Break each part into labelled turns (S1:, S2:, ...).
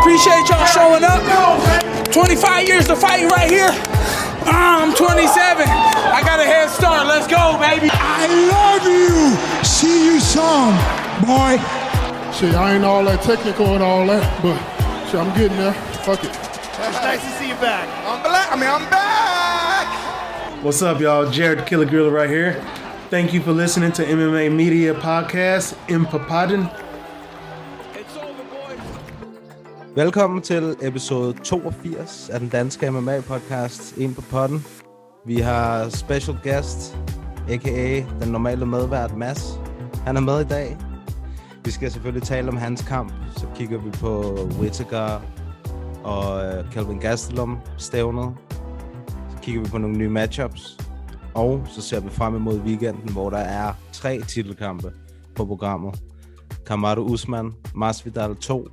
S1: appreciate y'all showing up. 25 years to fight right here. Uh, I'm 27. I got a head start. Let's go, baby.
S2: I love you. See you soon, boy.
S3: Shit, I ain't all that technical and all that, but shit, I'm getting there. Fuck it.
S4: It's nice to see you back.
S5: I'm black. I mean, I'm back.
S6: What's up, y'all? Jared Killer Gorilla right here. Thank you for listening to MMA Media Podcast in Papadden.
S7: Velkommen til episode 82 af den danske MMA-podcast Ind på potten. Vi har special guest, a.k.a. den normale medvært Mads. Han er med i dag. Vi skal selvfølgelig tale om hans kamp. Så kigger vi på Whittaker og øh, Calvin Gastelum stævnet. Så kigger vi på nogle nye matchups. Og så ser vi frem imod weekenden, hvor der er tre titelkampe på programmet. Kamaru Usman, Masvidal 2,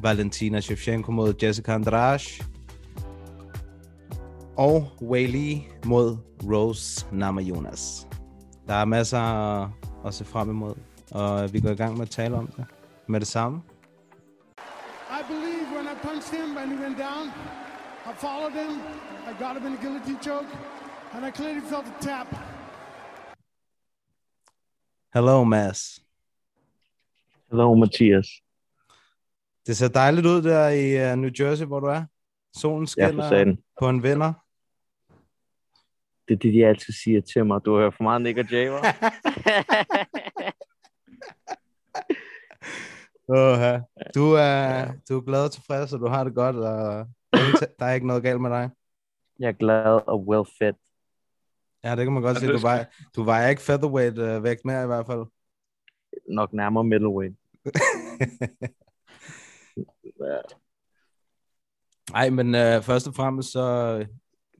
S7: Valentina Shevchenko mod Jessica Andrade. Og Wei mod Rose Namajunas. Der er masser at se frem imod, og vi går i gang med at tale om det med det samme.
S2: I believe when I punched him and he went down, I followed him, I got him in a guillotine choke, and I clearly felt a tap.
S7: Hello, Mads.
S8: Hello, Mathias.
S7: Det ser dejligt ud der i uh, New Jersey, hvor du er. Solen
S8: Ja,
S7: skinner
S8: satan.
S7: på en vinder.
S8: Det er det, de altid siger til mig. Du hører for meget Nick og Jay,
S7: du, er, du er glad og tilfreds, og du har det godt, og der er ikke noget galt med dig.
S8: Jeg er glad og well fit.
S7: Ja, det kan man godt
S4: Ja,
S7: sige. Du vejer, du vejer ikke featherweight øh, vægt mere i hvert fald.
S8: Nok nærmere middleweight. Ja.
S7: Nej, men øh, først og fremmest så øh,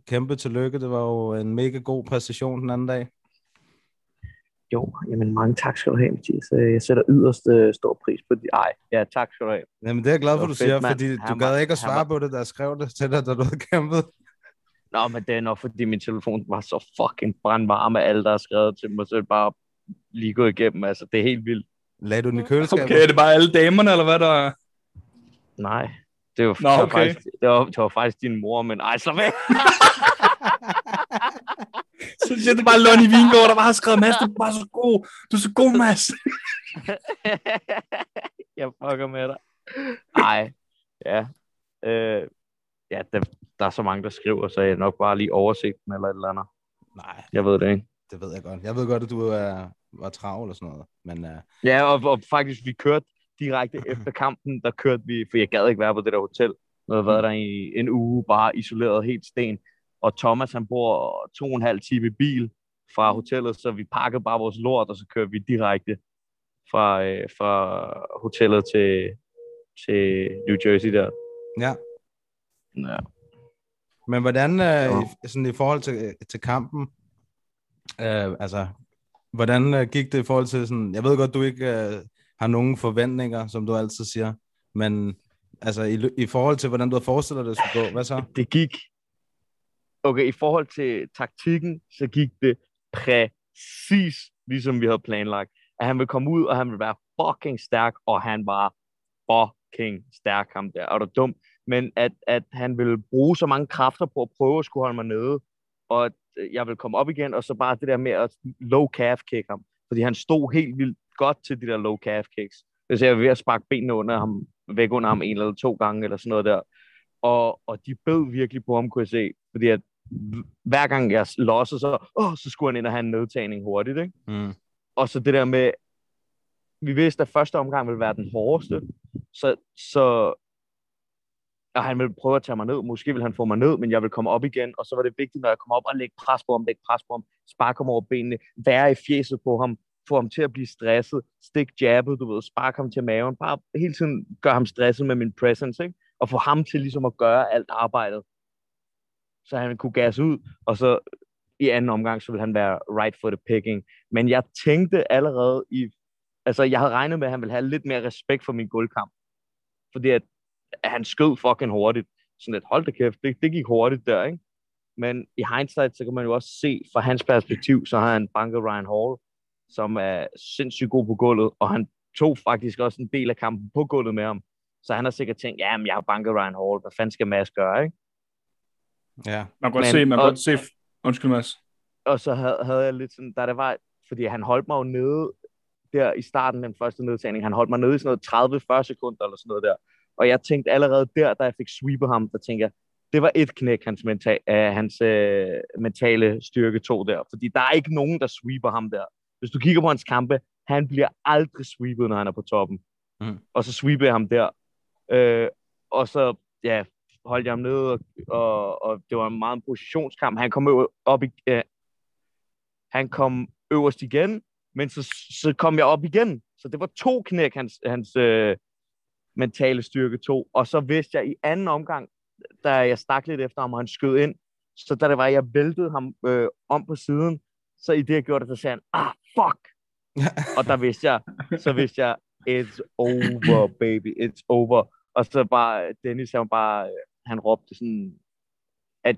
S7: kæmpe tillykke. Det var jo en mega god præstation den anden dag.
S8: Jo, jamen mange tak skal du have, Mathias. Øh, Jeg sætter yderst øh, stor pris på det. Ej, ja, tak skal du have.
S7: Jamen, det er jeg glad for, du
S8: fedt,
S7: siger,
S8: mand.
S7: fordi du gad ikke at svare
S8: var-
S7: på det, der skrev det til dig, da du havde kæmpet.
S8: Nå, men det er nok, fordi min telefon var så fucking brandvarm af alle, der har skrevet til mig, så det bare lige gået igennem. Altså, det er helt vildt.
S7: Lagde du den i køleskabet?
S4: Okay, er det bare alle damerne, eller hvad der er?
S8: Nej, det var,
S4: Nå,
S8: det var,
S4: okay.
S8: faktisk, det var, det var faktisk din mor, men ej, slå væk.
S4: Så siger det bare Lonnie Vingård, der bare har skrevet, Mads, du er bare så god. Du er så god, Mads.
S8: jeg fucker med dig. Nej, ja. Øh, ja, der, der er så mange, der skriver, så jeg nok bare lige oversigt dem eller et eller andet.
S7: Nej,
S8: Jeg ved det ikke.
S7: det ved jeg godt. Jeg ved godt, at du er, var travl og sådan noget. Men uh,
S8: Ja, og, og faktisk, vi kørte direkte efter kampen, der kørte vi, for jeg gad ikke være på det der hotel. Jeg havde været der i en uge, bare isoleret helt sten. Og Thomas, han bor to og en halv time i bil fra hotellet, så vi pakkede bare vores lort, og så kørte vi direkte fra, øh, fra hotellet til, til New Jersey der.
S7: ja.
S8: Ja.
S7: Men hvordan, øh, sådan i forhold til, til kampen, øh, altså, hvordan øh, gik det i forhold til sådan, jeg ved godt, du ikke øh, har nogen forventninger, som du altid siger, men altså i, i forhold til, hvordan du havde forestillet dig, det skulle gå, hvad så?
S8: det gik... Okay, i forhold til taktikken, så gik det præcis ligesom vi havde planlagt. At han ville komme ud, og han ville være fucking stærk, og han var fucking stærk ham der. er du dum? Men at, at han ville bruge så mange kræfter på at prøve at skulle holde mig nede, og at jeg ville komme op igen, og så bare det der med at low calf kick ham. Fordi han stod helt vildt godt til de der low calf kicks. Hvis jeg var ved at sparke benene under ham, væk under ham en eller to gange, eller sådan noget der. Og, og de bød virkelig på ham, kunne jeg se. Fordi at hver gang jeg lossede, så, åh, så skulle han ind og have en nedtagning hurtigt. Ikke?
S7: Mm.
S8: Og så det der med, vi vidste, at første omgang ville være den hårdeste. Så, så og han ville prøve at tage mig ned. Måske ville han få mig ned, men jeg ville komme op igen. Og så var det vigtigt, når jeg kom op og lægge pres på ham, lægge pres på ham, sparke ham over benene, være i fjeset på ham, få ham til at blive stresset, stik jabbet, du ved, sparke ham til maven, bare hele tiden gøre ham stresset med min presence, ikke? og få ham til ligesom at gøre alt arbejdet, så han kunne gas ud, og så i anden omgang, så ville han være right for the picking. Men jeg tænkte allerede i, altså jeg havde regnet med, at han ville have lidt mere respekt for min guldkamp, fordi at, at han skød fucking hurtigt. Sådan lidt, hold da kæft, det, det gik hurtigt der, ikke? Men i hindsight, så kan man jo også se fra hans perspektiv, så har han banket Ryan Hall, som er sindssygt god på gulvet, og han tog faktisk også en del af kampen på gulvet med ham. Så han har sikkert tænkt, ja, men jeg har banket Ryan Hall, hvad fanden skal Mads gøre, ikke?
S7: Ja.
S4: Man kan godt
S8: Men-
S4: se, man kan
S8: og-
S4: godt se... Undskyld, Mads.
S8: Og så havde, havde jeg lidt sådan, da det var, fordi han holdt mig jo nede der i starten, den første nedtagning, han holdt mig nede i sådan noget 30-40 sekunder eller sådan noget der. Og jeg tænkte allerede der, da jeg fik sweepet ham, der tænkte jeg, det var et knæk, hans, menta- af hans øh, mentale styrke to der. Fordi der er ikke nogen, der sweeper ham der. Hvis du kigger på hans kampe, han bliver aldrig sweepet, når han er på toppen.
S7: Mm.
S8: Og så sweeper jeg ham der. Øh, og så, ja, holdt jeg ham nede, og, og, og det var en meget en positionskamp. Han kom øver- op i, øh, han kom øverst igen, men så, så kom jeg op igen. Så det var to knæk, hans, hans øh, mentale styrke to. Og så vidste jeg i anden omgang, da jeg stak lidt efter ham, og han skød ind, så da det var, jeg væltede ham øh, om på siden, så i det, jeg gjorde det, så sagde han, ah, fuck! og der vidste jeg, så vidste jeg, it's over, baby, it's over. Og så bare, Dennis, han bare, han råbte sådan, at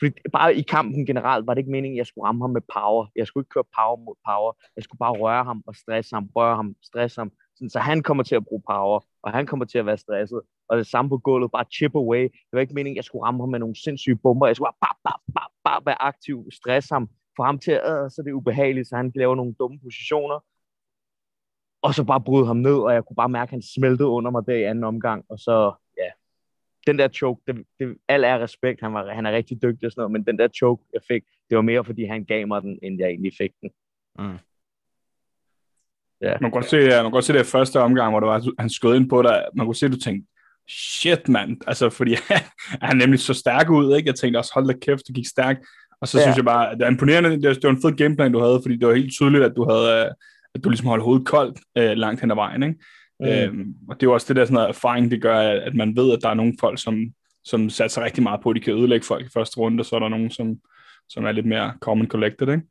S8: fordi bare i kampen generelt var det ikke meningen, at jeg skulle ramme ham med power. Jeg skulle ikke køre power mod power. Jeg skulle bare røre ham og stresse ham, røre ham, stresse ham. Sådan, så han kommer til at bruge power, og han kommer til at være stresset. Og det samme på gulvet, bare chip away. Det var ikke meningen, at jeg skulle ramme ham med nogle sindssyge bomber. Jeg skulle bare, bare, bare, bare, bare være aktiv, stresse ham, få ham til at, så det er ubehageligt, så han laver nogle dumme positioner. Og så bare bryde ham ned, og jeg kunne bare mærke, at han smeltede under mig der i anden omgang. Og så, ja, den der choke, det, det, al er respekt, han, var, han er rigtig dygtig og sådan noget, men den der choke, jeg fik, det var mere, fordi han gav mig den, end jeg egentlig fik den.
S7: Mm.
S8: Ja.
S4: Man kan godt se, ja, man kan godt se det i første omgang, hvor det var, han skød ind på dig. Man kunne se, at du tænkte, shit, mand. Altså, fordi han, han er nemlig så stærk ud, ikke? Jeg tænkte også, hold da kæft, det gik stærkt. Og så
S8: Ja.
S4: synes jeg bare, at det er imponerende. Det var, en fed gameplan, du havde, fordi det var helt tydeligt, at du havde, øh, at du ligesom holdt hovedet koldt øh, langt hen ad vejen, ikke?
S8: Mm.
S4: Øhm, og det er jo også det der sådan noget erfaring, det gør, at man ved, at der er nogle folk, som, som satser rigtig meget på, at de kan ødelægge folk i første runde, og så er der nogen, som, som er lidt mere common collected, ikke?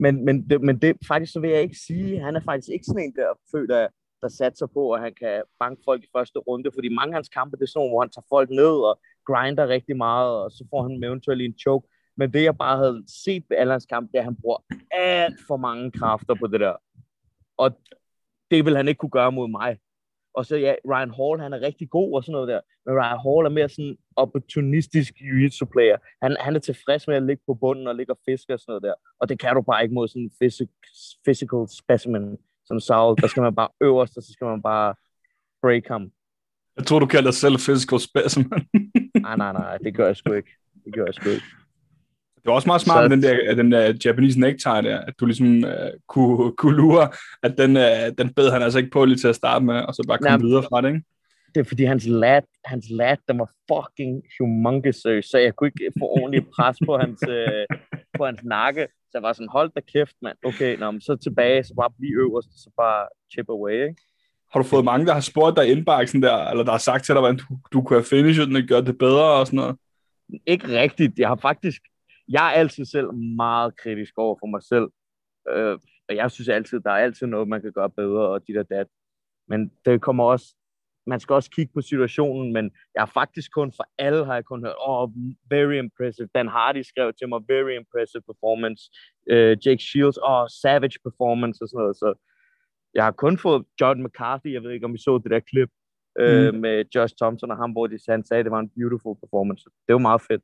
S8: Men, men, det, men det, faktisk så vil jeg ikke sige, han er faktisk ikke sådan en der føler, der satser på, at han kan banke folk i første runde, fordi mange af hans kampe, det er sådan nogle, hvor han tager folk ned og grinder rigtig meget, og så får han eventuelt en choke. Men det, jeg bare havde set ved alle hans kampe, det er, at han bruger alt for mange kræfter på det der. Og det vil han ikke kunne gøre mod mig. Og så ja, Ryan Hall, han er rigtig god og sådan noget der. Men Ryan Hall er mere sådan opportunistisk jiu-jitsu player. Han, han er tilfreds med at ligge på bunden og ligge og fiske og sådan noget der. Og det kan du bare ikke mod sådan en physic- physical specimen som Saul. Der skal man bare øverst, og så skal man bare break ham.
S4: Jeg tror, du kalder dig selv physical specimen.
S8: Nej, nej, nej, det gør jeg sgu ikke. Det gør jeg sgu ikke.
S4: Det var også meget smart
S8: Så-
S4: med den der, den der Japanese necktie der, at du ligesom uh, kunne, kunne lure, at den, uh, den bed han altså ikke på lige til at starte med, og så bare komme videre fra det, ikke?
S8: Det er fordi hans lat, hans lat, den var fucking humongous, så jeg kunne ikke få ordentligt pres på hans, øh, på hans nakke. Så jeg var sådan, hold da kæft, mand. Okay, nå, men så tilbage, så bare blive øverst, så bare chip away, ikke?
S4: Har du fået mange, der har spurgt dig indbaksen der, eller der har sagt til dig, hvordan du, du kunne have finishet den og gjort det bedre og sådan noget?
S8: ikke rigtigt. Jeg har faktisk, jeg er altid selv meget kritisk over for mig selv. Øh, og jeg synes altid, der er altid noget, man kan gøre bedre, og dit og dat. Men det kommer også, man skal også kigge på situationen, men jeg har faktisk kun for alle, har jeg kun hørt, oh, very impressive. Dan Hardy skrev til mig, very impressive performance. Øh, Jake Shields, oh, savage performance og sådan noget. Så jeg har kun fået John McCarthy, jeg ved ikke, om I så det der klip, øh, med Josh Thompson og ham, hvor de, han sagde, at det var en beautiful performance. Det var meget fedt.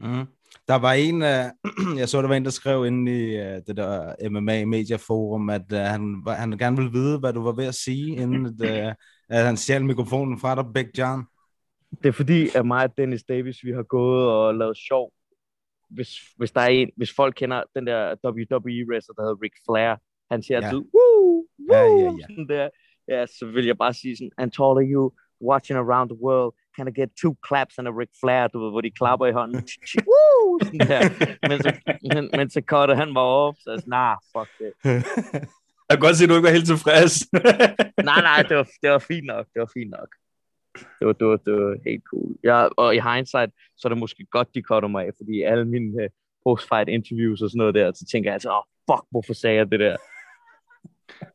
S7: Mm. Der var en, uh, jeg så, der var en, der skrev inde i uh, det der MMA Media Forum, at uh, han, han gerne ville vide, hvad du var ved at sige, inden at, uh, at han stjal mikrofonen fra dig, Big John.
S8: Det er fordi, at mig og Dennis Davis, vi har gået og lavet sjov. Hvis, hvis, der er en, hvis folk kender den der WWE-wrestler, der hedder Ric Flair, han siger
S7: Ja.
S8: altid, woo, woo,
S7: Ja, ja, ja.
S8: Sådan der. Ja, så vil jeg bare sige sådan, and all of you watching around the world, can I get two claps and a Ric Flair, du ved, hvor de klapper i hånden. woo, sådan der. Men så, men, men så cutter han mig off, så jeg sådan, nah, fuck det.
S4: Jeg kan godt se, at du ikke var helt tilfreds.
S8: Nej, nej, det var, det var fint nok. Det var fint nok. Det var, det var, det var helt cool. Ja, og i hindsight, så er det måske godt, de cutter mig af, fordi alle mine uh, post-fight interviews og sådan noget der, så tænker jeg altså, åh, oh, fuck, hvorfor sagde jeg det der?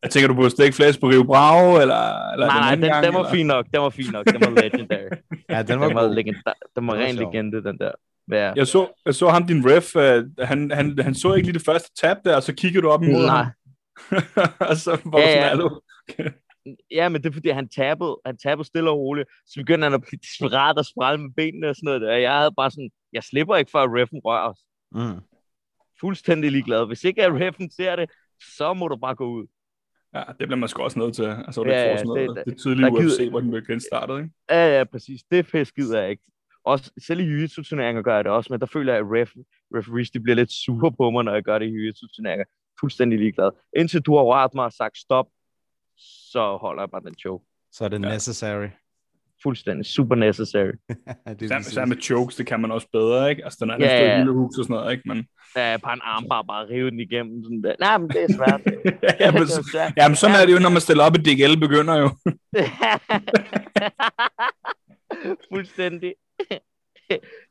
S4: Jeg tænker, du burde stikke flæs på Rio Bravo, eller, eller
S8: nej, nej, den,
S4: gang,
S8: den var
S4: eller?
S8: fin nok, den var fin nok, den var legendary.
S7: ja, den var
S8: den var,
S7: god.
S8: legendar, den var
S7: Den var
S8: ren legende, den der. Ja.
S4: Jeg så, jeg så ham, din ref, uh, han, han, han så ikke lige det første tab der, og så kiggede du op imod
S8: Nej,
S4: ham, og så var
S8: Ja,
S4: du sådan,
S8: ja.
S4: "Hallo?"
S8: Ja, men det er fordi, han tabede, han tabede stille og roligt. Så begyndte han at blive desperat og sprælle med benene og sådan noget. Der. Jeg havde bare sådan, jeg slipper ikke for, at reffen rører os.
S7: Mm.
S8: Fuldstændig ligeglad. Hvis ikke at reffen ser det, så må du bare gå ud.
S4: Ja, det bliver man sgu også nødt til. Altså, det
S8: Ja,
S4: ja, sådan
S8: det-
S4: noget,
S8: det-
S4: det, det tydelige
S8: der gider-
S4: UFC, hvor den blev genstartet, ikke?
S8: Ja, ja, præcis. Det pisse gider jeg ikke. Også, selv i jiu-jitsu-turneringer gør jeg det også, men der føler jeg, at ref, referees de bliver lidt sure på mig, når jeg gør det i jiu-jitsu-turneringer. Fuldstændig ligeglad. Indtil du har rørt mig og sagt stop, så holder jeg bare den choke.
S7: Så er det
S4: Ja.
S7: necessary.
S8: Fuldstændig super necessary.
S7: det er
S4: Sammen, med chokes, det kan man også bedre, ikke? Altså, den er
S8: Ja,
S4: ja,
S8: ja.
S4: lille hus og sådan noget, ikke? Men,
S8: Ja, bare en armbar, bare rive den igennem. Sådan der. Nej, men det er svært.
S4: ja, men,
S8: Det er svært.
S4: jamen, sådan er det jo, når man stiller op i DGL begynder jo.
S8: Fuldstændig.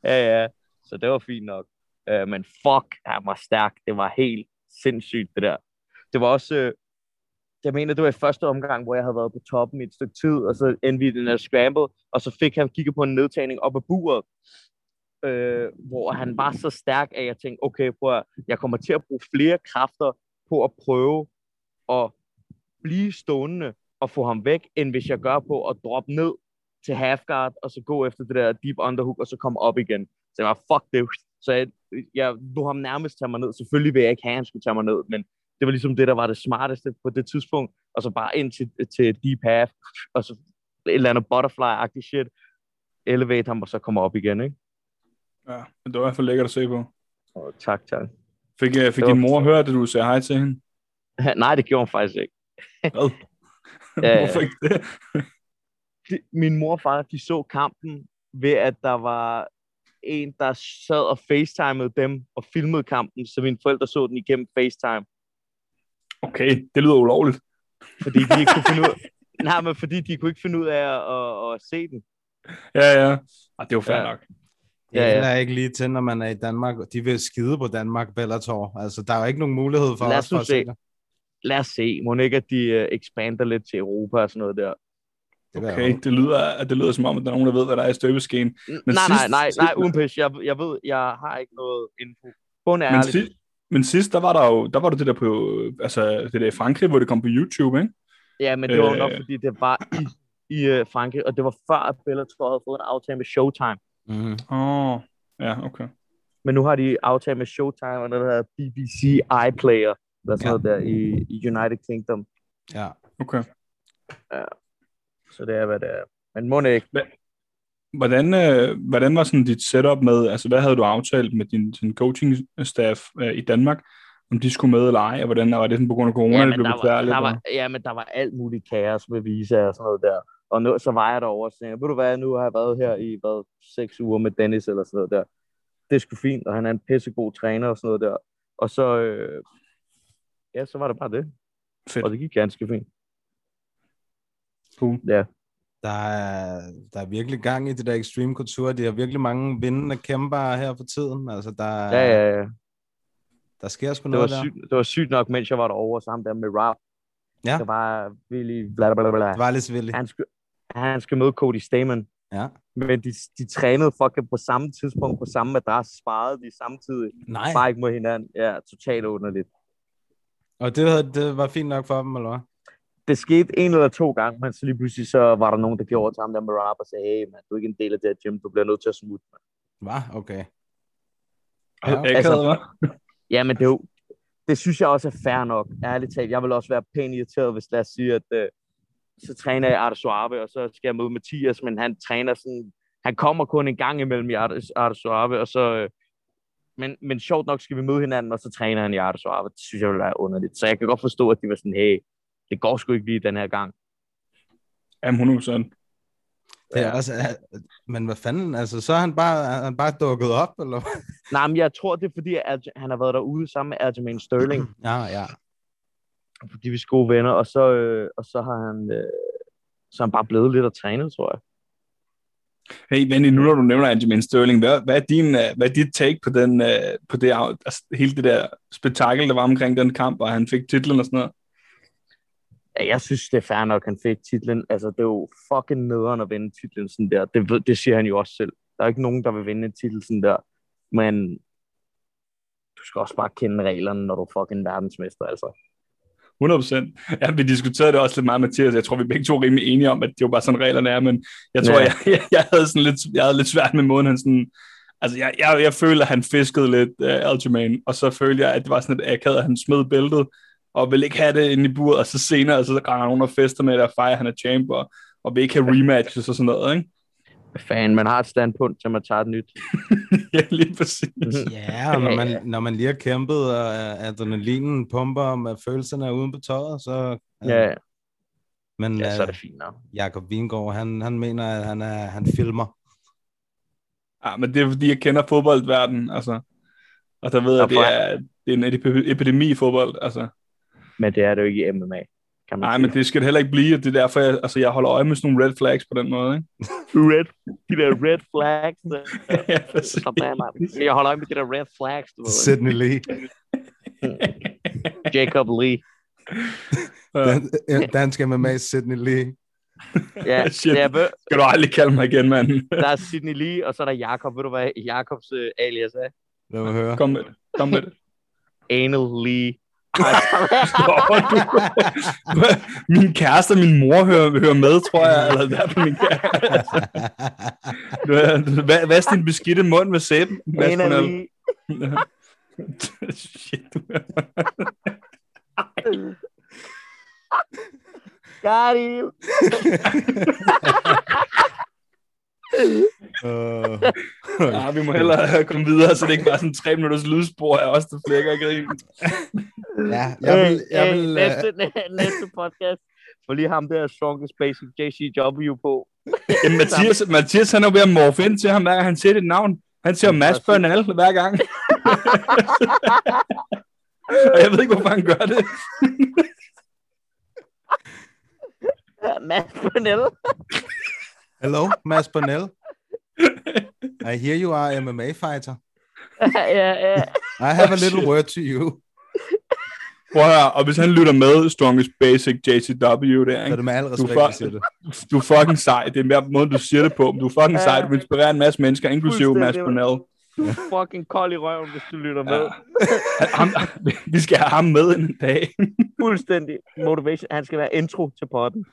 S8: ja, ja. Så det var fint nok. Uh, men fuck, han var stærk. Det var helt sindssygt, det der. Det var også... Uh, jeg mener, det var i første omgang, hvor jeg havde været på toppen i et stykke tid, og så endte vi den her scramble, og så fik han kigget på en nedtagning op ad buret, øh, hvor han var så stærk, at jeg tænkte, okay, prøv at, jeg kommer til at bruge flere kræfter på at prøve at blive stående og få ham væk, end hvis jeg gør på at droppe ned til halfguard, og så gå efter det der deep underhook, og så komme op igen. Så jeg var, fuck det. Så jeg, jeg lå ham nærmest tage mig ned. Selvfølgelig vil jeg ikke have, at han skulle tage mig ned, men det var ligesom det, der var det smarteste på det tidspunkt. Og så bare ind til, til deep half, og så et eller andet butterfly-agtigt shit. Elevate ham, og så komme op igen, ikke?
S4: Ja, men det var i hvert fald lækkert at se på.
S8: Og tak, tak.
S4: Fik, uh, fik
S8: Det
S4: din mor hørt, at du sagde hej til hende?
S8: Nej, det gjorde han faktisk ikke.
S4: Hvad?
S8: Ja,
S4: Hvorfor ikke det?
S8: de, min mor og far, de så kampen ved, at der var en, der sad og facetimede dem og filmede kampen, så mine forældre så den igennem FaceTime,
S4: Okay, det lyder ulovligt.
S8: fordi de ikke kunne finde ud Nej, men fordi de kunne ikke finde ud af at, at, at se den.
S4: Ja, ja. Ah, det er jo fair
S8: Ja.
S4: nok.
S7: Det
S8: Ja, ja.
S7: er ikke lige til, når man er i Danmark. De vil skide på Danmark, Bellator. Altså, der er jo ikke nogen mulighed for
S8: Lad
S7: os
S8: os
S7: for at
S8: se.
S7: se det.
S8: Lad os se. Må ikke, at de uh, expander lidt til Europa og sådan noget der.
S7: det
S4: Okay, det lyder, at det lyder som om, at der er nogen, der ved, hvad der er i støbeskeen.
S8: Men nej,
S4: sidst-
S8: nej, nej, nej, uden pis. Jeg, jeg ved, jeg har ikke noget info. Bund
S4: Men,
S8: ærligt.
S4: Men sidst, der var der jo der var det, det der på, altså det der i Frankrig, hvor det kom på YouTube, ikke?
S8: Ja, men det var jo nok,
S4: Øh.
S8: fordi det var i, i uh, Frankrig, og det var før, at Bellator havde fået en aftale med Showtime.
S7: Mhm.
S4: Åh, oh, ja, okay.
S8: Men nu har de aftalt med Showtime og noget, der hedder BBC iPlayer, eller sådan
S7: Ja.
S8: noget der i, i United Kingdom.
S7: Ja.
S4: okay.
S8: Så det er, hvad det er. Men må ikke.
S4: Hvordan, øh, hvordan var sådan dit setup med, altså hvad havde du aftalt med din, din coaching staff øh, i Danmark, om de skulle med eller ej, og hvordan var det sådan på grund af corona,
S8: Ja,
S4: det blev
S8: der, var,
S4: besværligt?
S8: der var, ja, men der var alt muligt kaos med visa og sådan noget der. Og nu, så var jeg derovre og tænkte, ved du hvad, nu har jeg været her i hvad, seks uger med Dennis eller sådan noget der. Det er sgu fint, og han er en pissegod træner og sådan noget der. Og så, øh, ja, så var det bare det.
S4: Fedt.
S8: Og det gik ganske fint.
S4: Cool.
S8: Ja.
S7: Der er, der er virkelig gang i det der extreme kultur. De har virkelig mange vindende kæmper her for tiden. Altså, der,
S8: Ja, ja, ja.
S7: der sker sgu
S8: Det var,
S7: noget der.
S8: det var sygt nok, mens jeg var derovre, ham der med rap.
S7: Ja.
S8: Det var virkelig bla bla bla bla.
S7: Det var lidt svilligt.
S8: Han skal, han skal møde Cody Stamen.
S7: Ja.
S8: Men de, de trænede fucking på samme tidspunkt, på samme adresse, sparede de samtidig.
S7: Nej.
S8: Bare ikke mod hinanden. Ja, totalt underligt.
S7: Og det, havde, det var fint nok for dem, eller hvad?
S8: Det skete en eller to gange, men så lige pludselig så var der nogen, der gjorde over til ham der med rap og sagde, hey man, du er ikke en del af det her gym, du bliver nødt til at smutte. Man.
S7: Hvad? Okay.
S4: Ja,
S8: altså-
S4: hva'?
S8: Ja, men det det synes jeg også er fair nok. Ærligt talt, jeg vil også være pænt irriteret, hvis lad os sige, at øh, så træner jeg Arte Suave, og så skal jeg møde Mathias, men han træner sådan, han kommer kun en gang imellem i Arte, Arte Suave, og så, øh, men, men sjovt nok skal vi møde hinanden, og så træner han i Arte Suave. Det synes jeg vil være underligt. Så jeg kan godt forstå, at de var sådan, hey, det går sgu ikke lige den her gang.
S4: Jamen, 100%.
S7: Det er også, men hvad fanden, altså, så er han bare, er han bare dukket op, eller?
S8: Nej, men jeg tror, det er fordi, at han har været derude sammen med Aljamain Sterling,
S7: Ja, ja.
S8: fordi vi er gode venner, og så, øh, og så har han, øh, så er han bare blevet lidt at træne, tror jeg.
S4: Hey, Benny, nu når du nævner Anjamin Sterling, hvad, hvad, er din, øh, hvad er dit take på, den, øh, på det, altså, hele det der spektakel, der var omkring den kamp, og han fik titlen og sådan noget?
S8: Ja, jeg synes, det er fair nok, han fik titlen. Altså, det er jo fucking nederen at vinde titlen sådan der. Det, ved, det siger han jo også selv. Der er ikke nogen, der vil vinde en titel sådan der. Men du skal også bare kende reglerne, når du er fucking verdensmester, altså.
S4: 100%. Ja, vi diskuterede det også lidt meget, Mathias. Jeg tror, vi begge to er rimelig enige om, at det jo bare sådan reglerne er, men jeg tror,
S8: Ja.
S4: jeg, jeg, jeg, havde sådan lidt, jeg havde lidt svært med måden, han sådan... Altså, jeg, jeg, jeg følte, at han fiskede lidt uh, Aljamain, og så følte jeg, at det var sådan lidt akavet, at han smed bæltet, og ville ikke have det inde i buret, og så senere, så render nogen og fester med det, og fejrer, at han er champ, og, vil ikke have rematches og sådan noget, ikke?
S8: Fan, man har et standpunkt, til man tager et nyt.
S4: ja, lige præcis.
S7: Ja, og når man, når man lige har kæmpet, og øh, adrenalinen pumper, og med følelserne er uden på tøjet, så...
S8: Ja,
S7: Men
S8: ja så er
S7: øh,
S8: det fint nok.
S7: Jakob Vingård, han, han mener, at han, er, han filmer.
S4: Ja, men det er fordi, jeg kender fodboldverdenen, altså. Og der ved jeg, at det er, det er en epi- epidemi i fodbold, altså.
S8: Men det er det jo ikke i MMA, kan man
S4: Nej,
S8: sige.
S4: men det skal det heller ikke blive, og det er derfor, jeg, altså, jeg holder øje med sådan nogle red flags på den måde, ikke?
S8: Red, de der red flags. Der.
S4: ja,
S8: mand. Jeg holder øje med de der red flags, du ved.
S7: Sidney Lee.
S8: Jacob Lee.
S7: Dan, øh, dansk MMA, Sidney Lee.
S8: Ja,
S4: Shit.
S8: det er, ved-
S4: Skal du aldrig kalde mig igen, mand.
S8: der er Sidney Lee, og så er der Jakob. Ved du hvad Jakobs uh, alias er?
S7: Lad mig høre.
S4: Kom med det. Kom med det.
S8: Anal Lee.
S4: Min kæreste og min mor hører, hører med, tror jeg. Eller hvad min kæreste. Hvad, hvad er din beskidte mund med sæben?
S8: Lee.
S4: Shit, du.
S8: Got him.
S7: Uh,
S4: Ja, vi må hellere komme videre, så det ikke bare er sådan tre minutters lydspor af os, der flækker og grin.
S7: ja, jeg vil... Jeg
S8: Øh,
S7: vil
S8: øh,
S7: øh,
S8: næste, næste podcast. Få lige ham der Strongest Basic JCW på.
S4: Jamen, Mathias, Mathias han er ved at morfe ind til ham, hver gang han siger dit navn. Han siger Mads Bernal hver gang. og jeg ved ikke, hvorfor han gør det.
S8: Mads Bernal.
S7: Hello, Mads Bonnell. I hear you are a MMA fighter.
S8: ja, ja.
S7: I have a little word to you.
S4: Prøv at høre, og hvis han lytter med, Strongest Basic JCW der,
S7: Så er
S4: ikke?
S7: det med al
S4: Du,
S7: respekt,
S4: er
S7: jeg siger det.
S4: du er fucking sej. Det er mere måden, du siger det på. men Du er fucking sej. Du inspirerer en masse mennesker, inklusive Mads. Bernal.
S8: Du er fucking kold i røven, hvis du lytter med.
S4: Ja. Ham, vi skal have ham med en dag.
S8: Fuldstændig motivation. Han skal være intro til podden.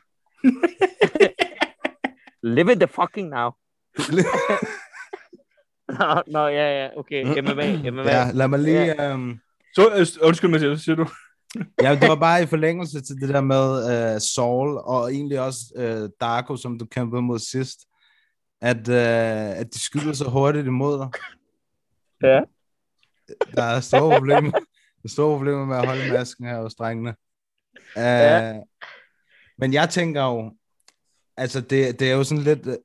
S8: Live in the fucking now. Nå, nå, ja, ja, okay. MMA, MMA.
S7: Ja, lad mig lige... Um,
S4: Så, øh, undskyld hvad siger du?
S7: ja, det var bare i forlængelse til det der med uh, Saul, og egentlig også uh, Darko, som du kæmpede mod sidst, at, uh, at de skyder så hurtigt imod dig.
S8: Ja.
S7: Der er store problemer, der er store problemer med at holde masken her hos drengene. Uh,
S8: Ja.
S7: Men jeg tænker jo, altså det, det er jo sådan lidt... øh,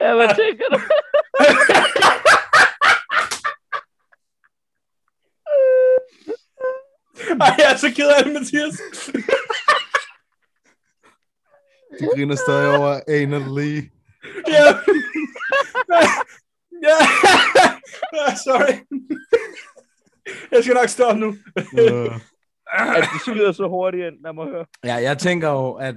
S8: Ja, hvad tænker du?
S4: Ej, jeg er så ked af det, Mathias.
S7: De griner stadig over Anal Lee.
S4: Ja. Ja. Ja, Sorry. Jeg skal nok stoppe nu.
S7: Uh.
S8: At de skyder så hurtigt ind, lad mig høre.
S7: Ja, jeg tænker jo, at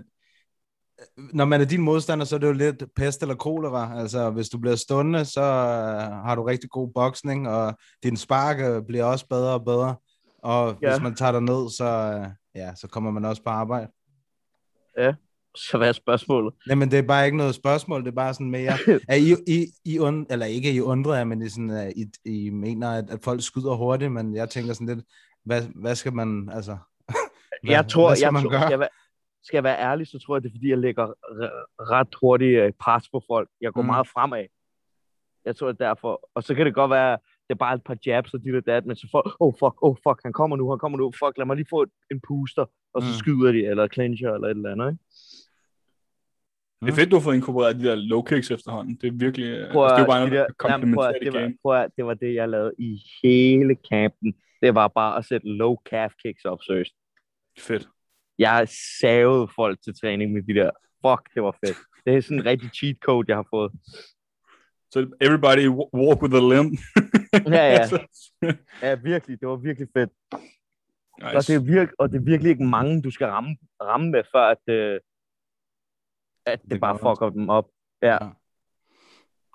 S7: når man er din modstander, så er det jo lidt pest eller kolera. Altså, hvis du bliver stående, så øh, har du rigtig god boksning, og din spark øh, bliver også bedre og bedre. Og
S8: Ja.
S7: hvis man tager dig ned, så, øh, ja, så kommer man også på arbejde.
S8: Så hvad er spørgsmålet?
S7: Jamen, det er bare ikke noget spørgsmål, det er bare sådan mere, at I, I, I und, eller ikke I undrer jer, men I, sådan, at I, I mener, at, at folk skyder hurtigt, men jeg tænker sådan lidt, hvad, hvad skal man, altså, hvad,
S8: jeg tror,
S7: hvad skal
S8: jeg
S7: man
S8: tror,
S7: gøre?
S8: Skal, jeg være, skal jeg være ærlig, så tror jeg, det er, fordi jeg lægger ret hurtigt øh, pres på folk. Jeg går
S7: Mm.
S8: meget fremad. Jeg tror, det er derfor. Og så kan det godt være, det er bare et par jabs og dit og dat, men så får, oh fuck, oh fuck, han kommer nu, han kommer nu, fuck, lad mig lige få en puster, og så
S7: mm.
S8: skyder de, eller clincher, eller et eller andet, ikke?
S4: Det er fedt, du har fået inkorporeret de der low kicks efterhånden. Det er virkelig... altså,
S8: Prøv
S4: det er jo
S8: at,
S4: bare noget,
S8: der, jamen, prøv det, var, prøv det var det, jeg lavede i hele campen. Det var bare at sætte low calf kicks op, seriøst.
S4: Fedt.
S8: Jeg savede folk til træning med de der. Fuck, det var fedt. Det er sådan en rigtig cheat code, jeg har fået.
S4: Så everybody w- walk with a limp.
S8: Ja, ja. Ja, virkelig. Det var virkelig fedt. Og,
S4: nice.
S8: det er virk, og det er virkelig ikke mange, du skal ramme, ramme med, før at, øh, at det,
S7: Det
S8: bare fucker dem op. Ja.
S7: Ja.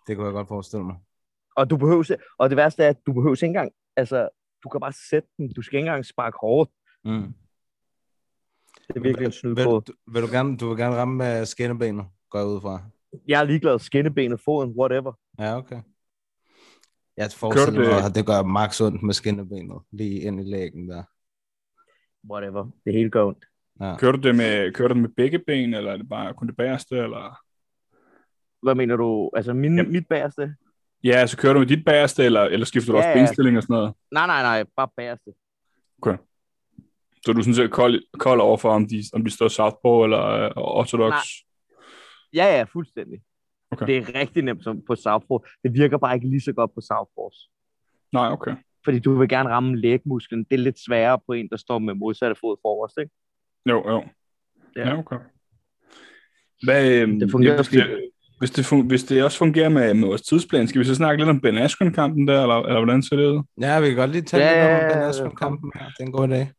S7: Det kunne jeg godt forestille mig.
S8: Og, du behøver, og det værste er, at du behøver ikke engang, altså, du kan bare sætte den. Du skal ikke engang sparke hårdt.
S7: Mm.
S8: Det er virkelig en snyd
S7: Vil, du, vil du, gerne, du vil gerne ramme med skinnebenet, går jeg ud fra.
S8: Jeg er ligeglad. Skinnebenet, foden, whatever.
S7: Ja, okay. Jeg forestiller mig, at det gør max ondt med skinnebenet, lige ind i lægen der.
S8: Whatever. Det hele går ondt.
S7: Ja.
S4: Kører du det med, kører du det med begge ben, eller er det bare kun det bagerste, eller?
S8: Hvad mener du? Altså, min,
S4: Jamen.
S8: mit bagerste?
S4: Ja, altså kører du med dit bagerste, eller, eller skifter du
S8: Ja,
S4: også
S8: ja.
S4: benstilling og sådan noget?
S8: Nej, nej, nej. Bare bagerste.
S4: Så du er sådan set kold, kold overfor, om de, om de står southpaw eller øh, orthodox?
S8: Nej. Ja, ja, fuldstændig.
S4: Okay.
S8: Det er rigtig nemt som på Southpaw. Det virker bare ikke lige så godt på Southpaws.
S4: Nej, okay.
S8: Fordi du vil gerne ramme lægmusklen. Det er lidt sværere på en, der står med modsatte fod forrest, ikke?
S4: Jo, jo.
S8: Ja.
S4: Ja, okay. Hvad, øhm,
S8: Det fungerer
S4: hvis, det, hvis, det fun- hvis det også fungerer med, med vores tidsplan, skal vi så snakke lidt om Ben Askren-kampen der, eller, eller hvordan ser det ud?
S7: Ja, vi kan godt lige tage
S8: Ja,
S7: lidt om den
S8: ja,
S7: her. Det er en god dag.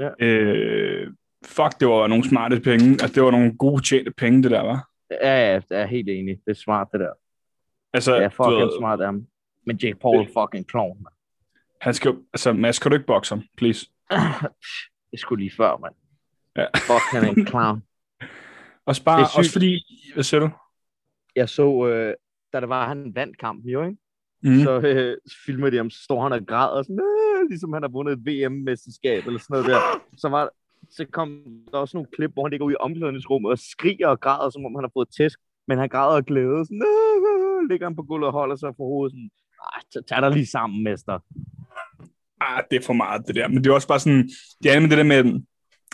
S8: Ja,
S4: Øh, fuck, det var nogle smarte penge. Altså, det var nogle gode tjente penge, det der, var.
S8: ja, ja, jeg er helt enig. Det er smart, det der.
S4: Altså,
S8: Det er fucking
S4: ved,
S8: smart af ham. Men Jake Paul er fucking clown, man.
S4: han skal, altså, Mads, kan du ikke bokse ham, please?
S8: Det skulle lige før, mand.
S4: Ja.
S8: Fuck, han er en clown. Er sygt.
S4: også fordi, hvad siger du?
S8: Jeg så, øh, da det var, han vandt kampen jo, ikke?
S4: Mm.
S8: Så øh, filmer de ham, så står han og græder, sådan, øh, ligesom han har vundet et VM-mesterskab, eller sådan noget der. Så, var, så kom der også nogle klip, hvor han ligger ude i omklædningsrummet og skriger og græder, som om han har fået tæsk, men han græder og glæder, sådan, øh, øh, ligger han på gulvet og holder sig for hovedet, sådan, "Ej, tag- tag dig lige sammen, mester.
S4: Ah, det er for meget det der. Men det er også bare sådan, det er med det der med,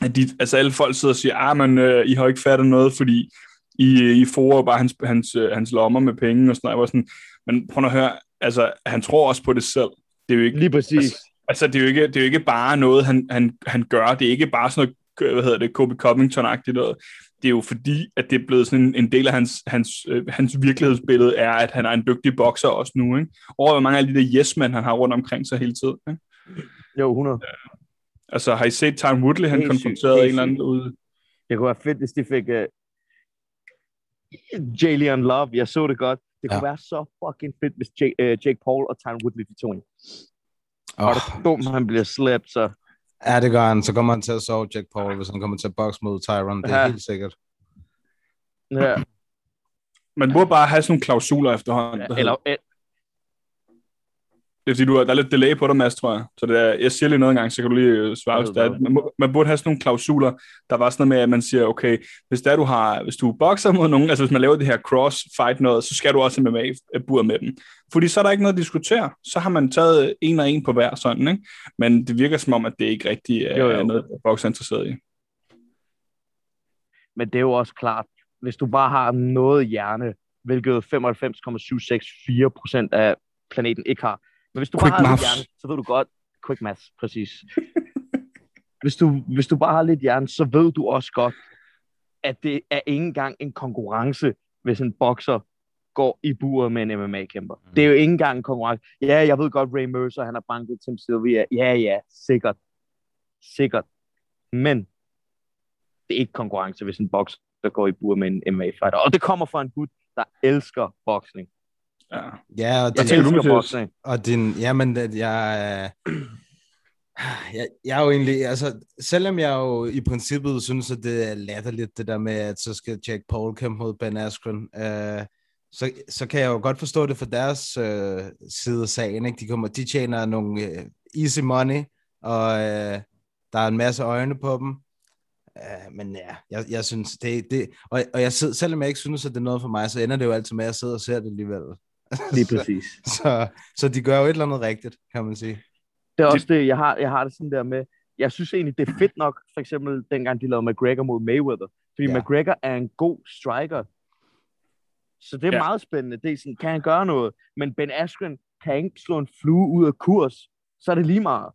S4: at de, altså alle folk sidder og siger, ah, men øh, I har ikke fattet noget, fordi I, I får bare hans, hans, øh, hans lommer med penge og sådan noget. Jeg var sådan, men prøv at høre, altså han tror også på det selv. Det er jo ikke,
S8: Lige præcis.
S4: Altså, altså det, er jo ikke, det er jo ikke bare noget, han, han, han gør. Det er ikke bare sådan noget, hvad hedder det, Kobe Covington-agtigt noget. Det er jo fordi, at det er blevet sådan en, en del af hans, hans, øh, hans virkelighedsbillede, er, at han er en dygtig bokser også nu. Ikke? Over hvor mange af de der yes han har rundt omkring sig hele tiden. Ikke?
S8: Jo, 100.
S4: Altså, har I set Tyron Woodley, han konfronterede en eller anden ude?
S8: Det kunne være fedt, hvis de fik uh, Jalen Love. Jeg så det godt. Det kunne
S7: Ja.
S8: være så fucking fedt, hvis Jake, uh, Jake Paul og Tyron Woodley de tog en.
S7: Oh,
S8: Og det dumt, han bliver slæbt, så
S7: ja, det gør han. Så kommer han til at sove Jack Paul, hvis han kommer til at bokse mod Tyron. Det er
S8: Ja.
S7: helt sikkert.
S8: ja.
S4: Man burde bare have sådan nogle klausuler efterhånden. der
S8: Eller,
S4: Det er fordi, du har, der er lidt delay på dig, Mads, tror jeg. Så det er, jeg siger lige noget engang, så kan du lige øh, svare, hvis det er. Man, man burde have sådan nogle klausuler, der var sådan noget med, at man siger, okay, hvis, der, du har, hvis du bokser mod nogen, altså hvis man laver det her cross-fight noget, så skal du også have MMA-bur med dem. Fordi så er der ikke noget at diskutere. Så har man taget en og en på hver sådan, ikke? Men det virker som om, at det ikke rigtig er
S8: Jo, jo.
S4: noget, bokser er interesseret i.
S8: men det er jo også klart, hvis du bare har noget hjerne, hvilket 95,764 procent af planeten ikke har. Men hvis du
S4: Quick
S8: bare har lidt hjerne, så ved du godt, quick maths, præcis. hvis, du, hvis du bare har lidt hjerne, så ved du også godt, at det er ikke engang en konkurrence, hvis en bokser går i buret med en MMA-kæmper.
S7: Mm.
S8: Det er jo ikke engang en konkurrence. Ja, jeg ved godt, Ray Mercer, han har banket Tim Sylvia. Ja, ja, sikkert. Sikkert. Men det er ikke konkurrence, hvis en bokser går i buret med en MMA-fighter. Og det kommer fra en gut, der elsker boksning.
S4: Ja.
S7: Ja, og
S8: Jeg
S4: Hvad tænker du,
S8: boksning.
S7: Og din, jamen, det- jeg, øh, jeg, jeg er jo egentlig, altså, selvom jeg jo i princippet synes, at det er latterligt, det der med, at så skal Jack Paul kæmpe mod Ben Askren, øh, så, så kan jeg jo godt forstå det fra deres øh, side af sagen, ikke? De, kommer, de tjener nogle øh, easy money, og øh, der er en masse øjne på dem, Uh, men ja, jeg, jeg synes, det, det og, og jeg sidder, selvom jeg ikke synes, at det er noget for mig, så ender det jo altid med, at jeg sidder og ser det alligevel.
S8: Lige
S7: så,
S8: præcis.
S7: så, så de gør jo et eller andet rigtigt, kan man sige.
S8: Det er også det, jeg har, jeg har det sådan der med, jeg synes egentlig, det er fedt nok, for eksempel dengang de lavede McGregor mod Mayweather, fordi
S7: Ja.
S8: McGregor er en god striker. Så det er
S4: Ja.
S8: meget spændende. Det er sådan, kan han gøre noget? Men Ben Askren kan ikke slå en flue ud af kurs. Så er det lige meget.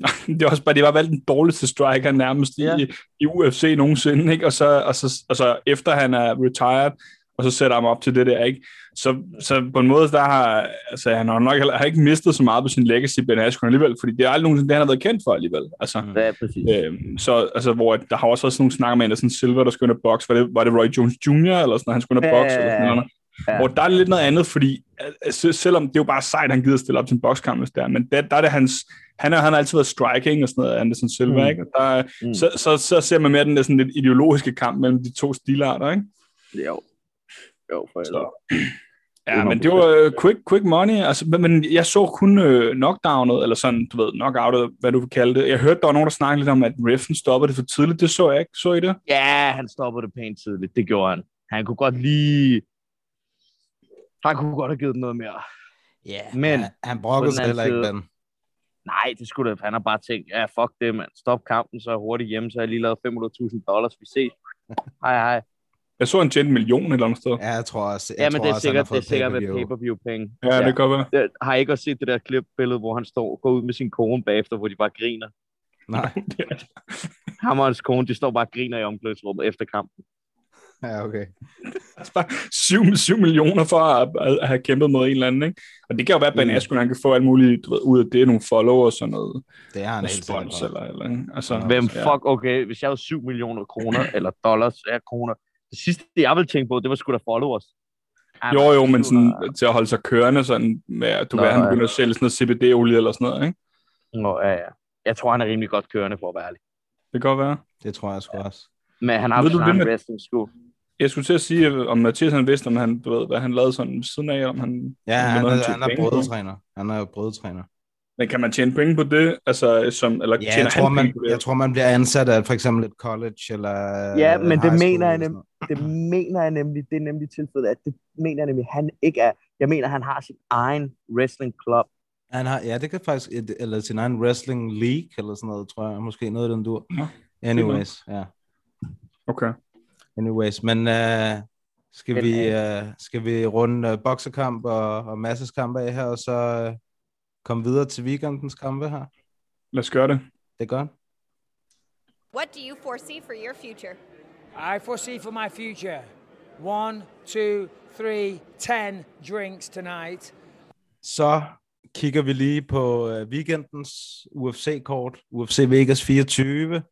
S4: det er også bare, det var valgt den dårligste striker nærmest. Ja. i, i UFC nogensinde, ikke? Og så, og, så, og så efter han er retired, og så sætter ham op til det der, ikke? Så, så på en måde, der har, altså, han har nok har ikke mistet så meget på sin legacy, Ben Askren alligevel, fordi det er aldrig nogensinde det, han har været kendt for alligevel. Altså,
S7: Mm.
S8: Ja, præcis.
S4: Øhm, så altså, hvor at der har også været sådan nogle snakker med Anderson Silva, der skulle ind og boxe. Var det, var det Roy Jones Jr. eller sådan noget, han skulle ind og
S8: Ja,
S4: boxe? Eller sådan noget. Ja. Hvor der er lidt noget andet, fordi altså, selvom det er jo bare sejt, han gider stille op til en bokskamp, hvis der, men der, der er det hans, han, er, han har altid været striking og sådan noget, Anderson Silva, mm. ikke? Der, mm. så, så, så, ser man mere den der sådan lidt ideologiske kamp mellem de to stilarter, ikke?
S8: Jo. Jo, for så.
S4: Ja, men det var uh, quick, quick money, altså, men, men jeg så kun uh, knockdownet, eller sådan, du ved, knockoutet, hvad du vil kalde det. Jeg hørte, der var nogen, der snakkede lidt om, at Riffen stoppede det for tidligt. Det så jeg ikke. Så I det?
S8: Ja, han stoppede det pænt tidligt. Det gjorde han. Han kunne godt lige... Han kunne godt have givet noget mere.
S7: Ja, yeah, men han, han brokkede sig heller ikke, Ben.
S8: Nej, det skulle det. Han har bare tænkt, ja, fuck det, mand. Stop kampen så hurtigt hjemme, så har jeg lige lavet 500.000 dollars. Vi ses. hej, hej.
S4: Jeg så en tjent en million et eller andet sted.
S7: Ja, jeg tror også. Jeg
S8: ja, men
S7: tror
S8: det er sikkert, det er sikkert med pay-per-view-penge.
S4: Ja, ja, det kan være.
S8: Jeg har ikke også set det der klip-billede, hvor han står går ud med sin kone bagefter, hvor de bare griner.
S7: Nej.
S8: Ham og hans kone, de står bare og griner i omklædningsrummet efter kampen.
S7: Ja, okay.
S4: Altså bare 7, 7 millioner for at, at, have kæmpet mod en eller anden, ikke? Og det kan jo være, at Ben mm. Askren, han kan få alt muligt du ved, ud af det, nogle followers og noget.
S7: Det er han helt
S4: spons, eller, eller, altså,
S8: Hvem fuck, okay, hvis jeg havde 7 millioner kroner, eller dollars, ja, kroner, det sidste, jeg ville tænke på, det var sgu da followers.
S4: Jo, jo, men sådan, til at holde sig kørende, sådan med, at du Nå, ved, han begynder at sælge sådan noget CBD-olie eller sådan noget, ikke?
S8: Nå, ja, ja. Jeg tror, han er rimelig godt kørende, for at være ærlig.
S4: Det kan godt være.
S7: Det tror jeg sgu ja. også.
S8: Men han har jo sådan en wrestling school.
S4: Jeg skulle til at sige, om Mathias han vidste, om han, du ved, hvad han lavede sådan siden af, om han...
S7: Ja, han, han, han er brødetræner. Han er jo brødetræner.
S4: Men kan man tjene penge på det? Altså, som, eller
S7: ja, jeg tror, man, jeg tror, man bliver ansat af for eksempel et college, eller
S8: Ja, men det mener, jeg nem, det mener jeg nemlig, det er nemlig tilfældet, at det mener jeg nemlig, han ikke er, jeg mener, han har sin egen wrestling club.
S7: Han har, ja, det kan faktisk, eller sin egen wrestling league, eller sådan noget, tror jeg, måske noget af den dur. Ja. Anyways, ja.
S4: Okay.
S7: Anyways, men uh, skal, men, vi, uh, skal vi runde uh, boksekamp og, og masseskamp af her, og så uh, komme videre til weekendens kampe her?
S4: Lad os gøre det.
S7: Det godt.
S9: What do you foresee for your future?
S10: I foresee for my future one, two, three, ten drinks tonight.
S7: Så kigger vi lige på uh, weekendens UFC-kort, UFC Vegas 24,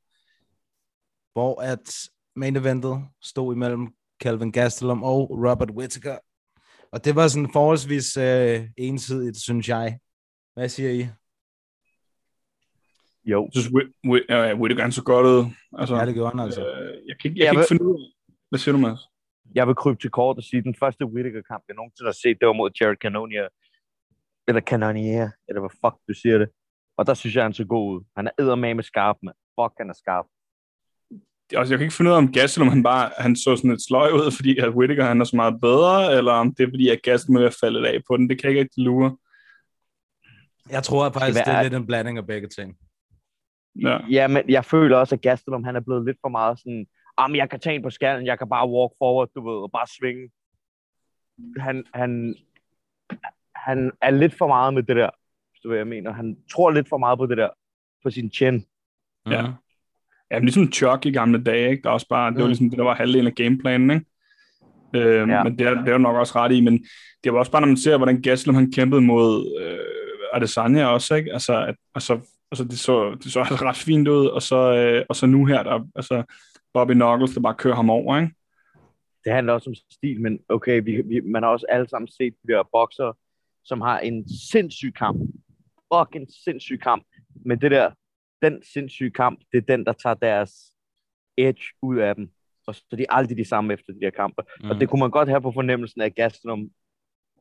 S7: hvor at main eventet stod imellem Calvin Gastelum og Robert Whittaker. Og det var sådan forholdsvis uh, ensidigt, synes jeg. Hvad siger I?
S8: Jo.
S4: Jeg synes, Whittaker han så godt ud. Altså,
S7: ja, det gjorde han altså.
S4: Øh, jeg kan, ikke, jeg, jeg kan vil, ikke finde ud af, hvad siger du, Mads?
S8: Jeg vil krybe til kort og sige, at den første Whittaker-kamp, jeg nogensinde har set, det var mod Jared Cannonier. Eller Cannonier, eller hvad fuck du siger det. Og der synes jeg, han så god ud. Han er med skarp, med. Fuck, han er skarp.
S4: Altså, jeg kan ikke finde ud af, om Gastelum han bare han så sådan et sløj ud, fordi at Whittaker han er så meget bedre, eller om det er, fordi at Gastelum er faldet af på den. Det kan jeg ikke lure.
S7: Jeg tror at faktisk, det, det er lidt en blanding af begge ting.
S8: Ja. ja, men jeg føler også, at Gastelum, han er blevet lidt for meget sådan, om jeg kan tage en på skallen, jeg kan bare walk forward, du ved, og bare svinge. Han, han, han er lidt for meget med det der, hvis du ved, jeg mener. Han tror lidt for meget på det der, på sin chin.
S4: Ja. Ja, ligesom Chuck i gamle dage, ikke? Der er også bare, det var mm. ligesom det, der var halvdelen af gameplanen, ikke? Øhm, ja. Men det er, det er jo nok også ret i, men det var også bare, når man ser, hvordan Gastelum han kæmpede mod øh, Adesanya også, ikke? Altså, at, altså Altså, det så, det så ret fint ud, og så, øh, og så nu her, der, altså, Bobby Knuckles, der bare kører ham over, ikke?
S8: Det handler også om stil, men okay, vi, vi, man har også alle sammen set de der bokser, som har en sindssyg kamp. Fuck, en sindssyg kamp. Men det der, den sindssyge kamp, det er den, der tager deres edge ud af dem. Og så er de aldrig de samme efter de der kampe. Mm. Og det kunne man godt have på fornemmelsen af Gaston.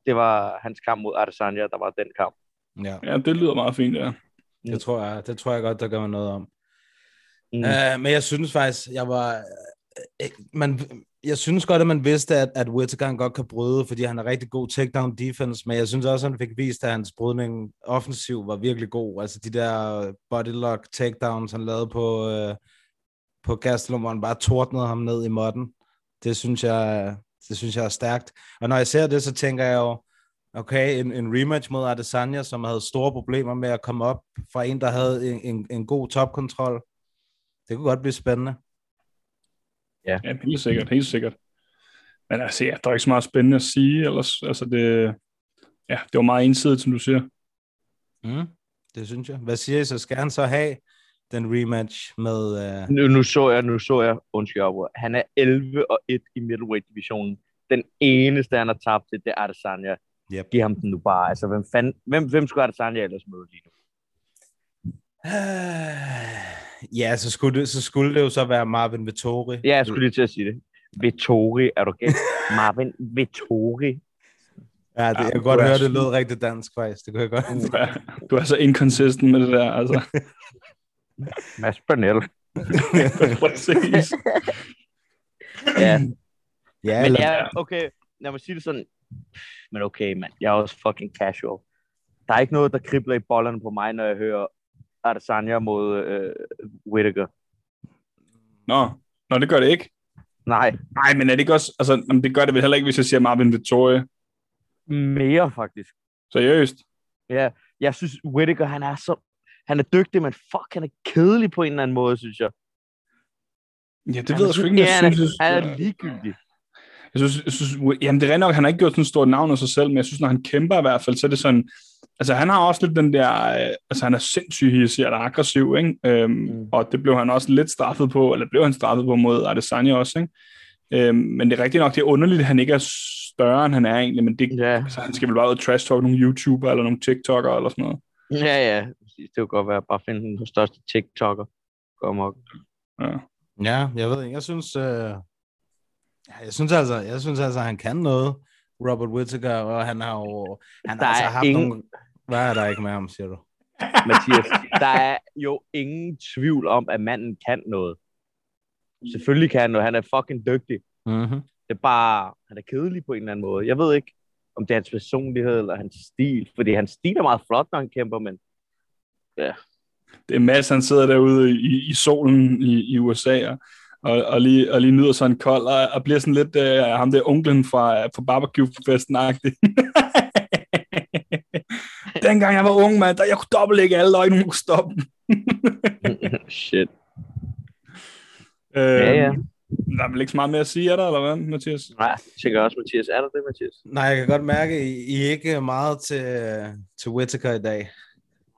S8: Det var hans kamp mod Adesanya, der var den kamp.
S4: Ja, ja det lyder meget fint, ja.
S7: Det tror jeg, det tror jeg godt, der gør man noget om. Mm. Uh, men jeg synes faktisk, jeg var... Uh, man, jeg synes godt, at man vidste, at, at Whittaker godt kan bryde, fordi han er rigtig god takedown defense, men jeg synes også, at han fik vist, at hans brydning offensiv var virkelig god. Altså de der bodylock takedowns, han lavede på, uh, på Gastelum, hvor han bare tordnede ham ned i modden. Det synes jeg, det synes jeg er stærkt. Og når jeg ser det, så tænker jeg jo, Okay, en, en rematch mod Adesanya, som havde store problemer med at komme op fra en, der havde en, en, en god topkontrol. Det kunne godt blive spændende.
S4: Ja. ja, helt sikkert, helt sikkert. Men altså, ja, der er ikke så meget spændende at sige, ellers, altså det, ja, det var meget ensidigt, som du siger.
S7: Mm, det synes jeg. Hvad siger I så? Skal han så have den rematch med... Uh...
S8: Nu, nu, så jeg, nu så jeg, undskyld, han er 11 og 1 i middleweight divisionen. den eneste, han har tabt til, det er Adesanya.
S7: Yep.
S8: Giv ham den nu bare. Altså, hvem, fanden, hvem, hvem skulle Adesanya ellers møde lige nu?
S7: Ja, så skulle, det, så skulle det jo så være Marvin Vittori.
S8: Ja, jeg skulle lige til at sige det. Vittori, er du galt? Marvin Vittori.
S7: Ja, det, jeg kan godt høre, det lød rigtig dansk faktisk. Det kunne jeg godt.
S4: Du er, du er så inconsistent med det der, altså.
S8: Mads Bernal.
S4: Præcis.
S8: Ja,
S7: Ja,
S8: men
S7: eller,
S8: ja, okay, lad mig sige det sådan. Men okay, mand, jeg er også fucking casual. Der er ikke noget, der kribler i bollerne på mig, når jeg hører Adesanya mod øh, Whittaker.
S4: Nå, Nå, det gør det ikke.
S8: Nej,
S4: Nej, men er det ikke også... Altså, jamen, det gør det vel heller ikke, hvis jeg siger Marvin Vittoria.
S8: mere faktisk.
S4: Seriøst.
S8: Ja, jeg synes, Whittaker, han er så... Han er dygtig, men fuck, han er kedelig på en eller anden måde, synes jeg.
S4: Ja, det
S8: Han
S4: ved jeg sgu ikke,
S8: ja,
S4: jeg
S8: han er-
S4: synes...
S8: Han er ligegyldig.
S4: Jeg synes, jeg synes, jamen det er nok, han har ikke gjort sådan et stort navn af sig selv, men jeg synes, når han kæmper i hvert fald, så er det sådan, altså han har også lidt den der, øh, altså han er sindssygt hissig og aggressiv, ikke? Øhm, mm. og det blev han også lidt straffet på, eller blev han straffet på mod Adesanya også, ikke? Øhm, men det er rigtigt nok, det er underligt, at han ikke er større, end han er egentlig, men det,
S8: Ja,
S4: altså, han skal vel bare ud og trash talk nogle YouTuber eller nogle TikTokere eller sådan noget.
S8: ja, ja. Det kunne godt være bare at finde den største TikToker. Kom op.
S4: Ja.
S7: ja, jeg ved ikke. Jeg synes, øh, jeg synes altså, jeg synes altså, han kan noget. Robert Whittaker, og han har jo han
S8: Der
S7: har altså
S8: er
S7: haft
S8: ingen-
S7: nogle... Hvad er der ikke med ham, siger du?
S8: Mathias, der er jo ingen tvivl om, at manden kan noget. Selvfølgelig kan han noget. Han er fucking dygtig.
S7: Mm-hmm.
S8: Det er bare, han er kedelig på en eller anden måde. Jeg ved ikke, om det er hans personlighed eller hans stil, fordi hans stil er meget flot, når han kæmper, men
S4: Det er Mads, han sidder derude i, i solen i, i USA, og, og, og, lige, og lige nyder sig en kold, og, og bliver sådan lidt øh, ham der onklen fra, fra barbecue-festen -agtig. Dengang jeg var ung, mand, der jeg kunne dobbeltlægge alle, og ikke nogen kunne stoppe
S8: shit.
S4: øh,
S8: Ja, ja.
S4: Der er vel ikke så meget mere at sige, er der, eller hvad, Mathias?
S8: Nej, jeg tænker også, Mathias. Er der det, Mathias?
S7: Nej, jeg kan godt mærke, at I, I er ikke meget til, til Whittaker i dag.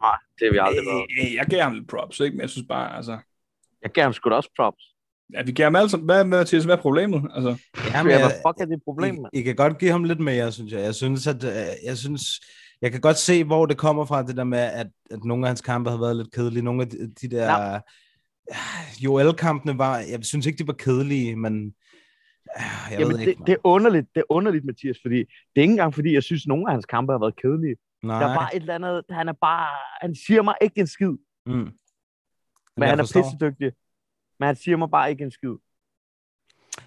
S8: Nej, det har vi aldrig været.
S4: Øh, Jeg gav ham lidt props, ikke? men jeg synes bare, altså...
S8: Jeg gav ham sgu da også props.
S4: Ja, vi gav ham alle sammen. Hvad, Mathias, hvad er problemet? Altså,
S7: Jamen,
S8: Ja,
S7: jeg,
S8: hvad fuck er det problem?
S7: I, I kan godt give ham lidt mere, synes jeg. Jeg synes, at øh, jeg synes, jeg kan godt se, hvor det kommer fra, det der med, at, at nogle af hans kampe har været lidt kedelige. Nogle af de, de der... Joel-kampene var... Jeg synes ikke, de var kedelige, men... øh, Jeg
S8: Jamen,
S7: ved ikke.
S8: det, det, er underligt, det er underligt, Mathias, fordi det er ikke engang, fordi jeg synes, at nogle af hans kampe har været kedelige.
S7: Nej.
S8: Der er bare et eller andet, han er bare, han siger mig ikke en skid,
S7: Mm.
S8: men
S7: jeg
S8: han er pissedygtig. Men han siger mig bare ikke en skid.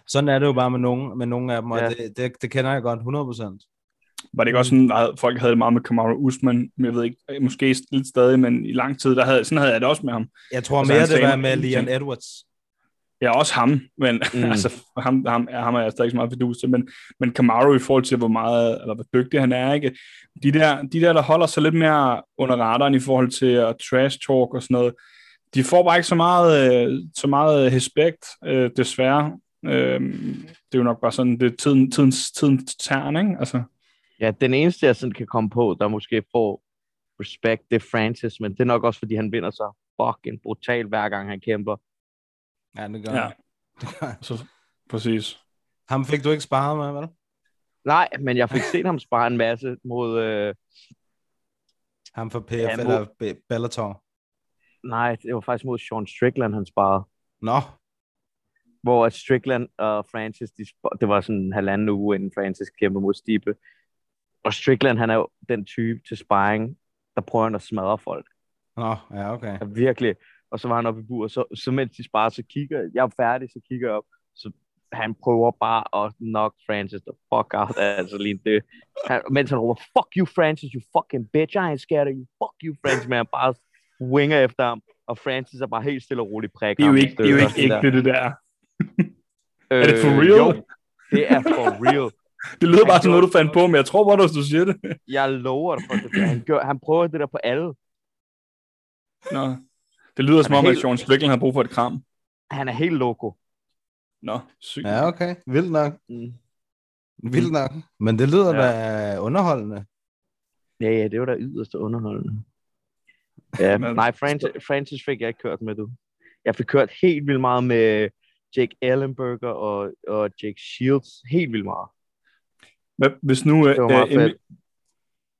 S7: Sådan er det jo bare med nogle, med nogle af dem, og
S8: Ja.
S7: det, det, det kender jeg godt 100%.
S4: Var det ikke også sådan, at folk havde det meget med Kamaru Usman, men jeg ved ikke, måske lidt stadig, men i lang tid, der havde, sådan havde jeg det også med ham.
S7: Jeg tror
S4: Altså,
S7: mere, det var med. Leon Edwards.
S4: Ja, også ham, men
S8: Mm.
S4: altså, ham, ham, ja, ham er jeg stadig ikke så meget fidus til, men, men Kamaru i forhold til, hvor meget, eller hvor dygtig han er, ikke? De der, de der, der holder sig lidt mere under radaren i forhold til at trash talk og sådan noget, de får bare ikke så meget, øh, så meget respekt, øh, desværre. Øh, det er jo nok bare sådan, det er tiden, tidens, tidens tern, ikke? Altså,
S8: Ja, den eneste, jeg sådan kan komme på, der måske får respekt, det er Francis, men det er nok også, fordi han vinder så fucking brutalt, hver gang han kæmper.
S7: Ja, det gør
S4: ja, så, præcis.
S7: Ham fik du ikke sparet med, vel?
S8: Nej, men jeg fik set ham spare en masse mod... Øh,
S7: Ham for PF
S8: Ja, mod-
S7: eller Be- Bellator.
S8: Nej, det var faktisk mod Sean Strickland, han sparede.
S7: Nå,
S8: Hvor at Strickland og Francis, de, det var sådan en halvanden uge, inden Francis kæmpede mod Stipe. Og Strickland, han er jo den type til sparring, der prøver han at smadre folk.
S7: nå, ja, okay.
S8: Ja, virkelig. Og så var han oppe i bur, og så, så mens de sparer, så kigger jeg, er færdig, så kigger jeg op, så han prøver bare at knock Francis the fuck out, altså lige det. Han, mens han råber, fuck you Francis, you fucking bitch, I ain't scared of you, fuck you Francis, men han bare winger efter ham, og Francis er bare helt stille og roligt prikker
S4: Det er jo ikke, det er jo ikke
S8: sådan
S4: ægte, det der.
S8: der.
S4: Er det for
S8: Øh,
S4: real?
S8: Jo, det er for real.
S4: Det lyder
S8: Han
S4: bare som noget, du fandt på, men jeg tror bare, du siger det.
S8: Jeg lover dig for det. Han, gør, han prøver det der på alle.
S4: Nå. Det lyder som
S8: Han er
S4: om, at
S8: helt-
S4: Sean Strickland har brug for et kram.
S8: Han er helt loco.
S4: Nå, sygt.
S7: Ja, okay. Vildt nok.
S8: Mm.
S7: Vildt nok. Men det lyder
S8: Ja.
S7: da underholdende.
S8: Ja, ja, det var da yderst underholdende. Ja,
S4: Men-
S8: nej, Francis, Francis fik jeg ikke kørt med, du. Jeg fik kørt helt vildt meget med Jake Ellenberger og, og Jake Shields. Helt vildt meget.
S4: Hvad, hvis nu,
S8: Det var meget
S4: øh, inden,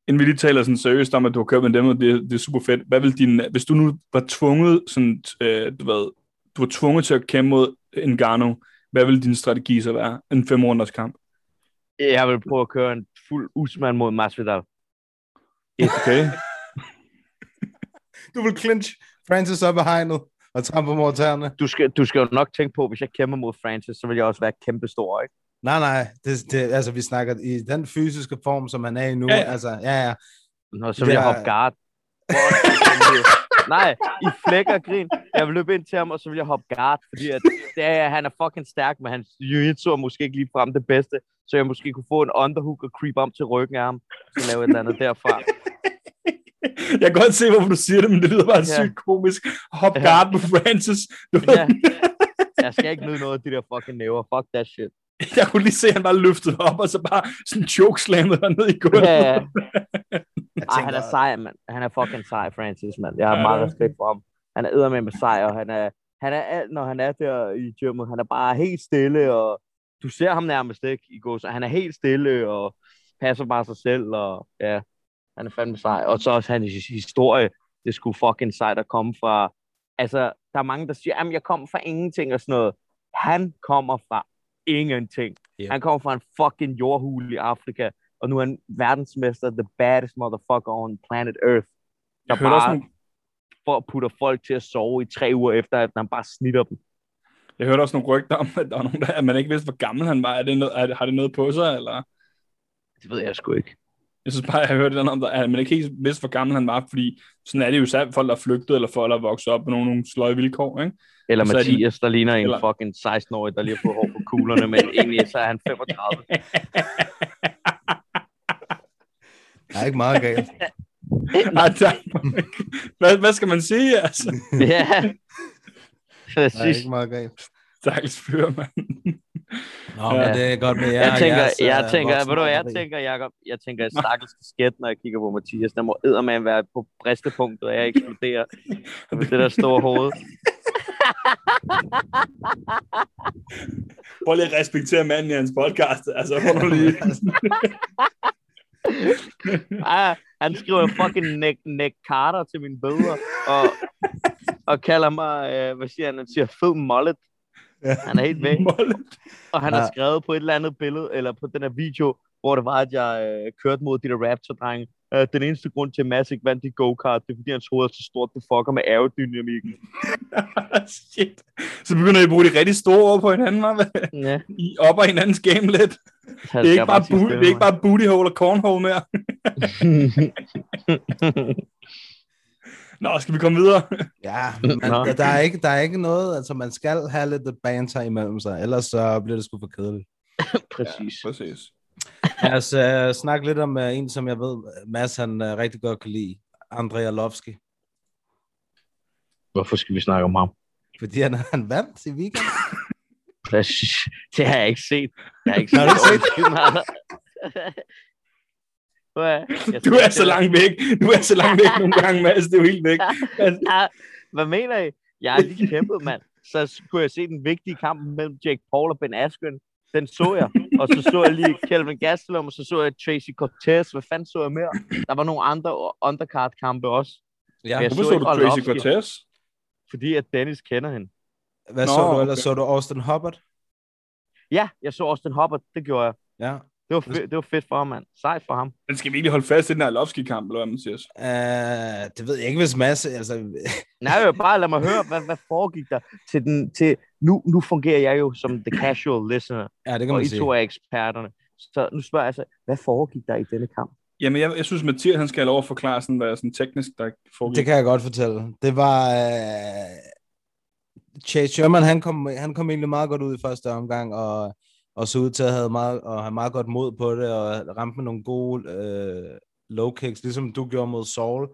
S4: inden vi lige taler sådan seriøst om, at du har kørt med dem, og det, det er super fedt. Hvad vil din, hvis du nu var tvunget, sådan, øh, du, ved, du var tvunget til at kæmpe mod Ngannou, hvad vil din strategi så være? En fem runders kamp.
S8: Jeg vil prøve at køre en fuld Usman mod Masvidal.
S4: Okay.
S7: Du vil clinch Francis op af hegnet og trampe over tæerne.
S8: Du skal, du skal jo nok tænke på, hvis jeg kæmper mod Francis, så vil jeg også være kæmpe stor, ikke?
S7: Nej, nej, det, det, altså vi snakker i den fysiske form, som han er i nu.
S4: Ja.
S7: Altså, ja, ja.
S8: Nå, så vil jeg
S7: Ja.
S8: hoppe guard. Nej, i flæk og grin. Jeg vil løbe ind til ham, og så vil jeg hoppe guard, fordi at det er, han er fucking stærk, men hans jiu-jitsu er måske ikke lige frem det bedste, så jeg måske kunne få en underhook og creep om til ryggen af ham, så lave et eller andet derfra.
S4: Jeg kan godt se, hvorfor du siger det, men det lyder bare
S8: Ja.
S4: sygt komisk. Hop
S8: Ja.
S4: på Francis. Du ved,
S8: Ja. Jeg skal ikke nyde noget af de der fucking næver. Fuck that shit.
S4: Jeg kunne lige se, at han bare løftede op, og så bare sådan chokeslammet der ned i gulvet.
S8: Ja, ja.
S7: Jeg
S8: Ej, han
S7: tænker,
S8: er sej, mand. Han er fucking sej, Francis, mand. Jeg har
S4: Ja,
S8: meget respekt for ham. Han er eddermame med sej, og han er, han er alt, når han er der i gymmet. Han er bare helt stille, og du ser ham nærmest ikke i går, så han er helt stille, og passer bare sig selv, og ja, han er fandme sej. Og så også hans historie, det skulle fucking sejt at komme fra, altså, der er mange, der siger, at jeg kommer fra ingenting og sådan noget. Han kommer fra ingenting.
S7: Ja.
S8: Han kommer fra en fucking jordhule i Afrika, og nu er han verdensmester, the baddest motherfucker on planet Earth. Der
S4: Jeg hørte også
S8: bare
S4: nogle,
S8: for at putte folk til at sove i tre uger efter, at han bare snitter dem.
S4: jeg hørte også nogle rygter om, at der var nogen, der, at man ikke vidste, hvor gammel han var. Er det noget, er, har det noget på sig, eller?
S8: Det ved jeg sgu ikke.
S4: Jeg synes bare, jeg har hørt det om, at man ikke helt vidste, hvor gammel han var, fordi sådan er det jo selv folk, der er flygtet, eller folk, der er vokset op med nogle, nogle sløje vilkår, ikke?
S8: Eller
S4: Så er de-
S8: Mathias, der ligner en
S4: Eller-
S8: fucking 16-årig, der lige har fået hår på kuglerne, men egentlig så er han 35.
S7: der er ikke meget galt.
S4: Nej, tak. hvad, hvad skal man sige, altså?
S8: ja.
S7: Der er
S8: Præcis.
S7: ikke meget galt.
S4: Stakkels fyr, mand.
S7: Nå,
S4: Ja.
S7: men det er godt med jer.
S8: Jeg tænker,
S7: jeres,
S8: jeg
S7: øh,
S8: tænker, ved du jeg tænker, Jacob? Jeg tænker, stakkels kasket, når jeg kigger på Mathias. Der må eddermame være på bristepunktet, og jeg eksploderer med det der store hoved.
S4: Prøv lige at respektere manden i hans podcast. Altså, prøv lige.
S8: Ah, han skriver fucking Nick, Nick Carter til mine billeder, og, og kalder mig, øh, hvad siger han, han siger fed mullet.
S7: Ja.
S8: Han er helt væk. Og han har
S7: Ja.
S8: skrevet på et eller andet billede, eller på den her video, hvor det var, at jeg øh, kørte mod de der Raptor-drenge. Øh, den eneste grund til, at Mads ikke vandt i go-kart, det er, fordi hans hoved er så stort, det fucker med aerodynamikken.
S4: Shit. Så begynder I at bruge de rigtig store ord på hinanden, hva'?
S8: Ja,
S4: I opper hinandens game lidt. Det er ikke bare,
S8: sige
S4: bu- det er ikke bare booty hole og cornhole mere. Nå, skal vi komme videre?
S7: Ja,
S8: Nå.
S7: der er, ikke, der er ikke noget, altså man skal have lidt banter imellem sig, ellers så bliver det sgu for kedeligt.
S8: Præcis.
S4: præcis.
S7: Lad os uh, snakke lidt om uh, en, som jeg ved, Mads han uh, rigtig godt kan lide, Andrei Arlovski,
S8: Hvorfor skal vi snakke om ham?
S7: fordi han, han vandt i weekenden.
S8: Præcis. Det har jeg ikke set. Jeg har ikke
S7: Har du ikke set
S8: Jeg
S4: Du er så langt væk. Du er så langt væk nogle gange, Mads. Det er jo helt væk. Altså,
S8: Ja, Hvad mener I? Jeg har lige kæmpet, mand. Så skulle jeg se den vigtige kamp mellem Jake Paul og Ben Askren. Den så jeg. Og så så jeg lige Kelvin Gastelum, og så så jeg Tracy Cortez. Hvad fanden så jeg mere? Der var nogle andre undercard-kampe også.
S7: Ja,
S8: Jeg
S4: Hvorfor
S8: så
S4: så du Tracy. Cortez?
S8: Fordi at Dennis kender hende.
S7: hvad
S4: Nå,
S7: så du, eller
S4: okay.
S7: så du Austin Hubbard?
S8: Ja, jeg så Austin Hubbard. Det gjorde jeg.
S7: Ja.
S8: Det var, fedt, det var fedt for ham, mand. Sejt for ham.
S4: Men skal vi egentlig holde fast i den her Lovski-kamp, eller hvad man siger?
S7: Uh, det ved jeg ikke, hvis Mads, altså,
S8: Nej, jeg vil bare lad mig høre, hvad, hvad foregik der til den, til, nu, nu fungerer jeg jo som the casual listener,
S7: ja, det kan
S8: og
S7: man
S8: I
S7: sige.
S8: to er eksperterne. Så nu spørger jeg altså, hvad foregik der i denne kamp?
S4: Jamen, jeg, jeg synes, Mathias han skal have lov at forklare, sådan, hvad sådan teknisk der foregik.
S7: Det kan jeg godt fortælle. Det var... Uh, Chase Sherman, han kom, han kom egentlig meget godt ud i første omgang, og, og så ud til at have meget, og have meget godt mod på det, og ramte med nogle gode øh, low kicks, ligesom du gjorde mod Saul.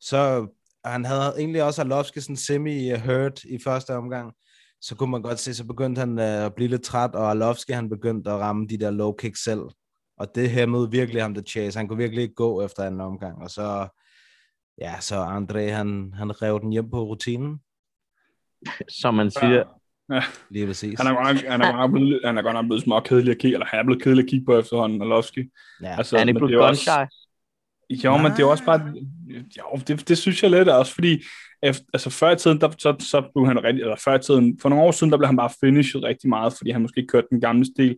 S7: Så han havde egentlig også Arlovski sådan semi-hurt i første omgang. Så kunne man godt se, så begyndte han øh, at blive lidt træt, og Arlovski han begyndte at ramme de der low kicks selv. Og det hæmmede virkelig ham, det Chase. Han kunne virkelig ikke gå efter anden omgang. Og så, ja, så André, han, han rev den hjem på rutinen.
S8: Som man siger,
S4: Ja.
S7: Lige præcis.
S4: Han er godt nok, han er godt nok blevet, han er godt nok blevet små kedelig at kigge, eller han er blevet kedelig at kigge på efterhånden, Arlovski.
S7: Ja.
S8: Altså, han er blevet
S4: det jo. Jo, men det er også bare... Jo, det, det synes jeg lidt også, fordi efter, altså før i tiden, der, så, så blev han rigtig... Eller før i tiden, for nogle år siden, der blev han bare finished rigtig meget, fordi han måske kørte den gamle stil.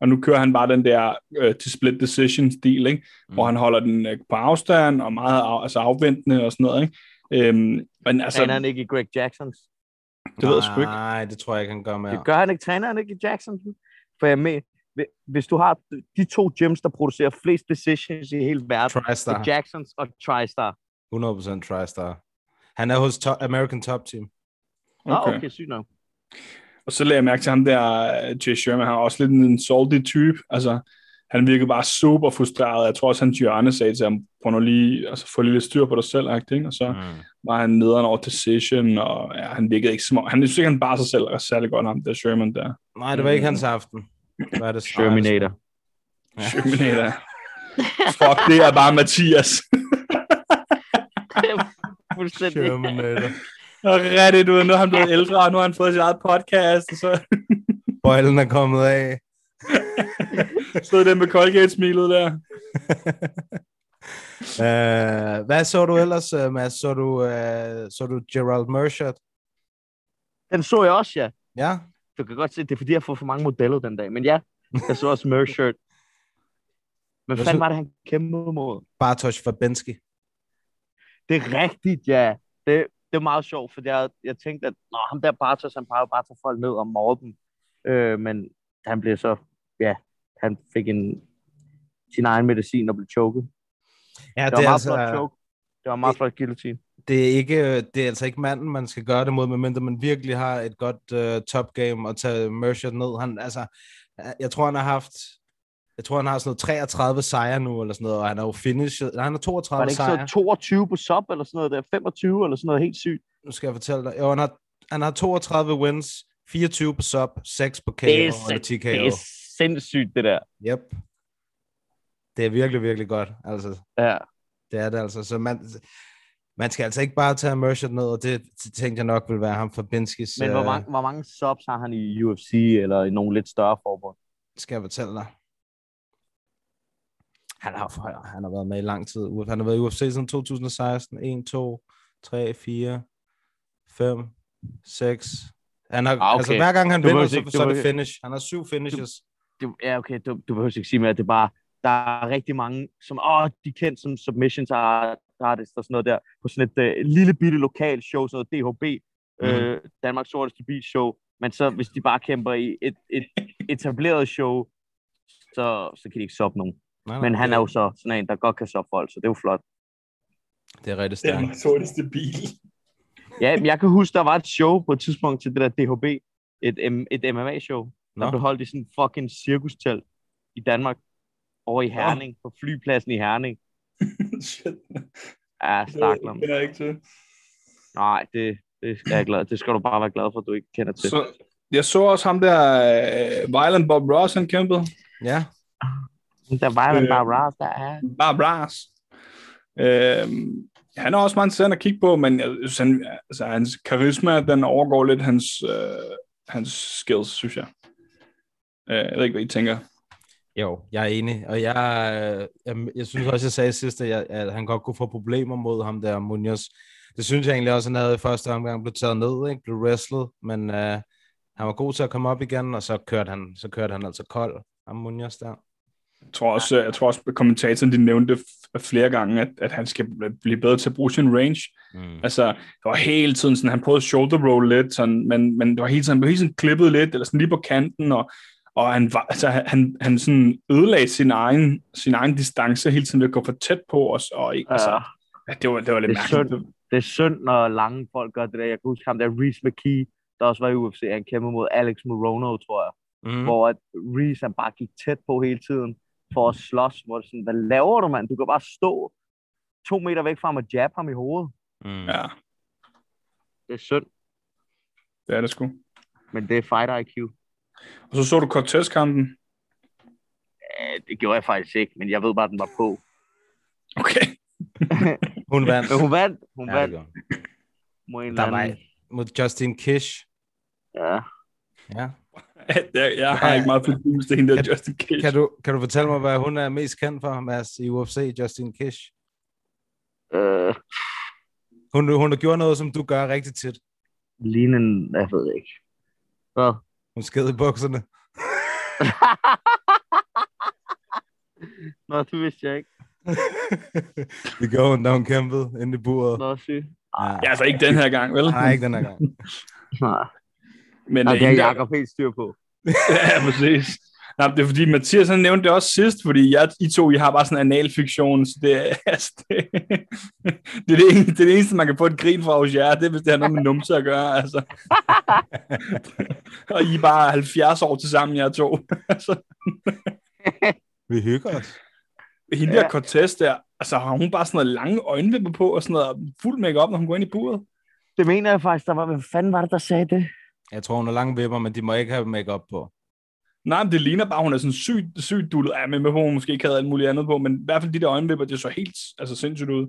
S4: Og nu kører han bare den der øh, til split decision stil, ikke? Mm. hvor han holder den øh, på afstand og meget af, altså afventende og sådan noget. Ikke? Øhm, men altså,
S8: Træner han ikke i Greg Jacksons?
S4: Det ved jeg sgu ikke.
S7: Nej, det tror jeg ikke, han gør mere.
S8: Det gør han ikke. Træner han ikke i Jacksons? For jeg med, hvis du har de to gyms, der producerer flest decisions i hele verden,
S7: TriStar.
S8: det er Jacksons og TriStar.
S7: 100% TriStar. Han er hos to- American Top Team.
S4: Okay.
S8: okay, sygt nok.
S4: Og så lagde jeg mærke til ham der, øh, Jay Sherman, han er også lidt en salty type. Altså, han virkede bare super frustreret. Jeg tror også, han hjørne sagde til ham, prøv nu lige, altså få lidt styr på dig selv, ikke? og så
S7: Mm.
S4: var han nederen over decision, og ja, han virkede ikke som om, han synes ikke, han bare sig selv er særlig godt, ham der Sherman der.
S7: Nej, det var ikke hans aften. Hvad er det?
S8: Terminator.
S4: Terminator. Fuck, det er bare Mathias.
S8: Fuldstændig.
S7: Terminator.
S4: Og rigtigt ud, nu er han blevet ældre, og nu har han fået sit eget podcast, og så
S7: Bøjlen er kommet af.
S4: Stod det med Colgate-smilet der.
S7: Uh, hvad så du ellers, uh, Mads? Så du, uh, så du Gerald Merchant?
S8: Den så jeg også, ja.
S7: Ja?
S8: Du kan godt se, det er fordi, jeg fået for mange modeller den dag. Men ja, jeg så også Merch shirt. Men
S7: Hvad
S8: fanden var det, han kæmpede mod?
S7: Bartosz Fabinski.
S8: Det er rigtigt, ja. Det, det er meget sjovt, for jeg, jeg tænkte, at Nå, ham der Bartos, han plejer jo bare at tage folk ned og morde dem. Øh, men han blev så, ja, han fik en, sin egen medicin og blev choket.
S7: Ja,
S8: det,
S7: det
S8: var meget
S7: altså-
S8: flot choke. Det var meget flot guillotine.
S7: Det er, ikke, det er altså ikke manden, man skal gøre det mod, medmindre man virkelig har et godt uh, top game og tage Merchant ned. Han, altså, jeg tror, han har haft jeg tror, han har sådan noget 33 sejre nu, eller sådan noget, og han er jo finished. Nej, han har 32
S8: Var det ikke
S7: sejre.
S8: så 22 på sub, eller sådan noget der? 25, eller sådan noget helt sygt?
S7: Nu skal jeg fortælle dig. Jo, han har, han har 32 wins, 24 på sub, 6 på KO
S8: Det er,
S7: og
S8: sind-
S7: TKO.
S8: det er sindssygt, det der.
S7: Yep. Det er virkelig, virkelig godt. Altså,
S8: Ja.
S7: det er det altså. Så man, man skal altså ikke bare tage Merchant ned, og det, det tænkte jeg nok vil være ham for Binskis.
S8: Men hvor
S7: øh,
S8: mange, hvor mange subs har han i UFC, eller i nogle lidt større forbund?
S7: skal jeg fortælle dig. Han har, han har været med i lang tid. Han har været i UFC siden 2016. 1, 2, 3, 4, 5, 6. Han har,
S8: Ah, okay.
S7: altså, hver gang han
S8: Du
S7: vinder, så, så er det finish. Han har syv finishes.
S8: Det, ja, okay, du, du behøver ikke sige mere, det er bare, der er rigtig mange, som, åh, de er kendt som submissions artists og sådan noget der, på sådan et uh, lille bitte lokal show, sådan noget DHB, mm. Øh, Danmarks Sorteste Beat Show, men så hvis de bare kæmper i et, et etableret show, så, så kan de ikke soppe nogen.
S7: Nej,
S8: Men
S7: nej,
S8: han
S7: det-
S8: er jo så sådan en, der godt kan soppe folk, så det er jo flot.
S7: Det er rigtig stærkt.
S4: er sorteste bil.
S8: Ja, men jeg kan huske, der var et show på et tidspunkt til det der DHB, et, et MMA-show, der
S7: Nå.
S8: blev holdt i sådan en fucking cirkustelt i Danmark, over i Herning, på flypladsen i Herning.
S4: Shit.
S8: Ja, stakler.
S4: Det er ikke til.
S8: Nej, det, det, er jeg glad. det skal du bare være glad for, at du ikke kender til.
S4: Så, jeg så også ham der, uh, Violent Bob Ross, han kæmpede.
S7: Ja.
S8: Der var jo
S4: Øh,
S8: bare Ross, der er.
S4: Bare Ross. Øhm, han er også meget interessant at kigge på, men jeg synes, han, altså, hans karisma, den overgår lidt hans, øh, hans skills, synes jeg. Øh, jeg ved ikke, hvad I tænker.
S7: Jo, jeg er enig. Og jeg, øh, jeg, jeg synes også, jeg sagde sidst, at, jeg, at han godt kunne få problemer mod ham der, Munoz. Det synes jeg egentlig også, han havde i første omgang blev taget ned, ikke? blev wrestlet, men øh, han var god til at komme op igen, og så kørte han, så kørte han altså kold, ham Munoz der.
S4: Jeg tror også, jeg tror også at kommentatoren de nævnte flere gange, at, at han skal bl- blive bedre til at bruge sin range.
S7: Mm.
S4: Altså, det var hele tiden sådan, han prøvede shoulder roll lidt, sådan, men, men det var hele tiden, han blev hele tiden klippet lidt, eller sådan lige på kanten, og, og han, var, altså, han, han sådan ødelagde sin egen, sin egen distance hele tiden ved at gå for tæt på os, og ikke, altså,
S8: Ja.
S4: ja, det, var, det var lidt
S8: Det er
S4: mærkeligt.
S8: synd. Det er synd, når lange folk gør det der. Jeg kan huske ham der, Reese McKee, der også var i UFC. Han kæmpede mod Alex Morono, tror jeg.
S7: Mm.
S8: Hvor at Reese han bare gik tæt på hele tiden for at slås. Hvor det sådan, hvad laver du, mand? Du kan bare stå to meter væk fra ham og jab ham i hovedet.
S7: Mm.
S4: Ja,
S8: Det er synd,
S4: det er det sgu.
S8: men det er fighter IQ.
S4: Og så så du Cortez-kampen.
S8: Ja, det gjorde jeg faktisk ikke, men jeg ved bare, at den var på.
S4: Okay.
S7: Hun vandt.
S8: Men hun vandt. Hun
S7: Ja, det
S8: vandt
S7: Der var mod Justin Kish.
S8: Ja.
S7: Ja.
S4: jeg, jeg har ikke meget til hende der
S7: Kan-
S4: Justin Kish.
S7: Kan du, kan du fortælle mig, hvad hun er mest kendt for, Mads, i UFC, Justin Kish?
S8: Øh,
S7: Hun, hun har gjort noget, som du gør rigtig tit.
S8: lignende, en- jeg ved ikke. Hvad?
S7: Hun sked i bukserne.
S8: Nå, det vidste jeg ikke.
S7: Det gjorde hun, da hun kæmpede inde i buret.
S8: Nå, sygt.
S7: Ja.
S4: Ja, altså ikke den her gang, vel?
S7: Nej, ikke den her gang.
S8: Nej,
S4: Men
S8: Nå,
S4: øh,
S8: det har Jacob helt styr på.
S4: ja, præcis. Nej, det er fordi, Mathias han nævnte det også sidst, fordi jeg, I to, I har bare sådan en analfiktion, så det, er- altså, det, det, er det, eneste, det er det eneste, man kan få et grin fra hos jer, det er, hvis det har noget med numse at gøre, altså. og I er bare 70 år til sammen, jer to. altså,
S7: Vi hygger os.
S4: hende der Cortez der, altså har hun bare sådan noget lange øjenvipper på, og sådan noget fuld makeup, når hun går ind i buret?
S8: Det mener jeg faktisk, der var, hvad fanden var det, der sagde det?
S7: Jeg tror, hun har lange vipper, men de må ikke have makeup på.
S4: Nej, men det ligner bare, hun er sådan sygt, sygt dullet. Ja, men med på, hun måske ikke havde alt muligt andet på, men i hvert fald de der øjenvipper, det så helt altså, sindssygt ud.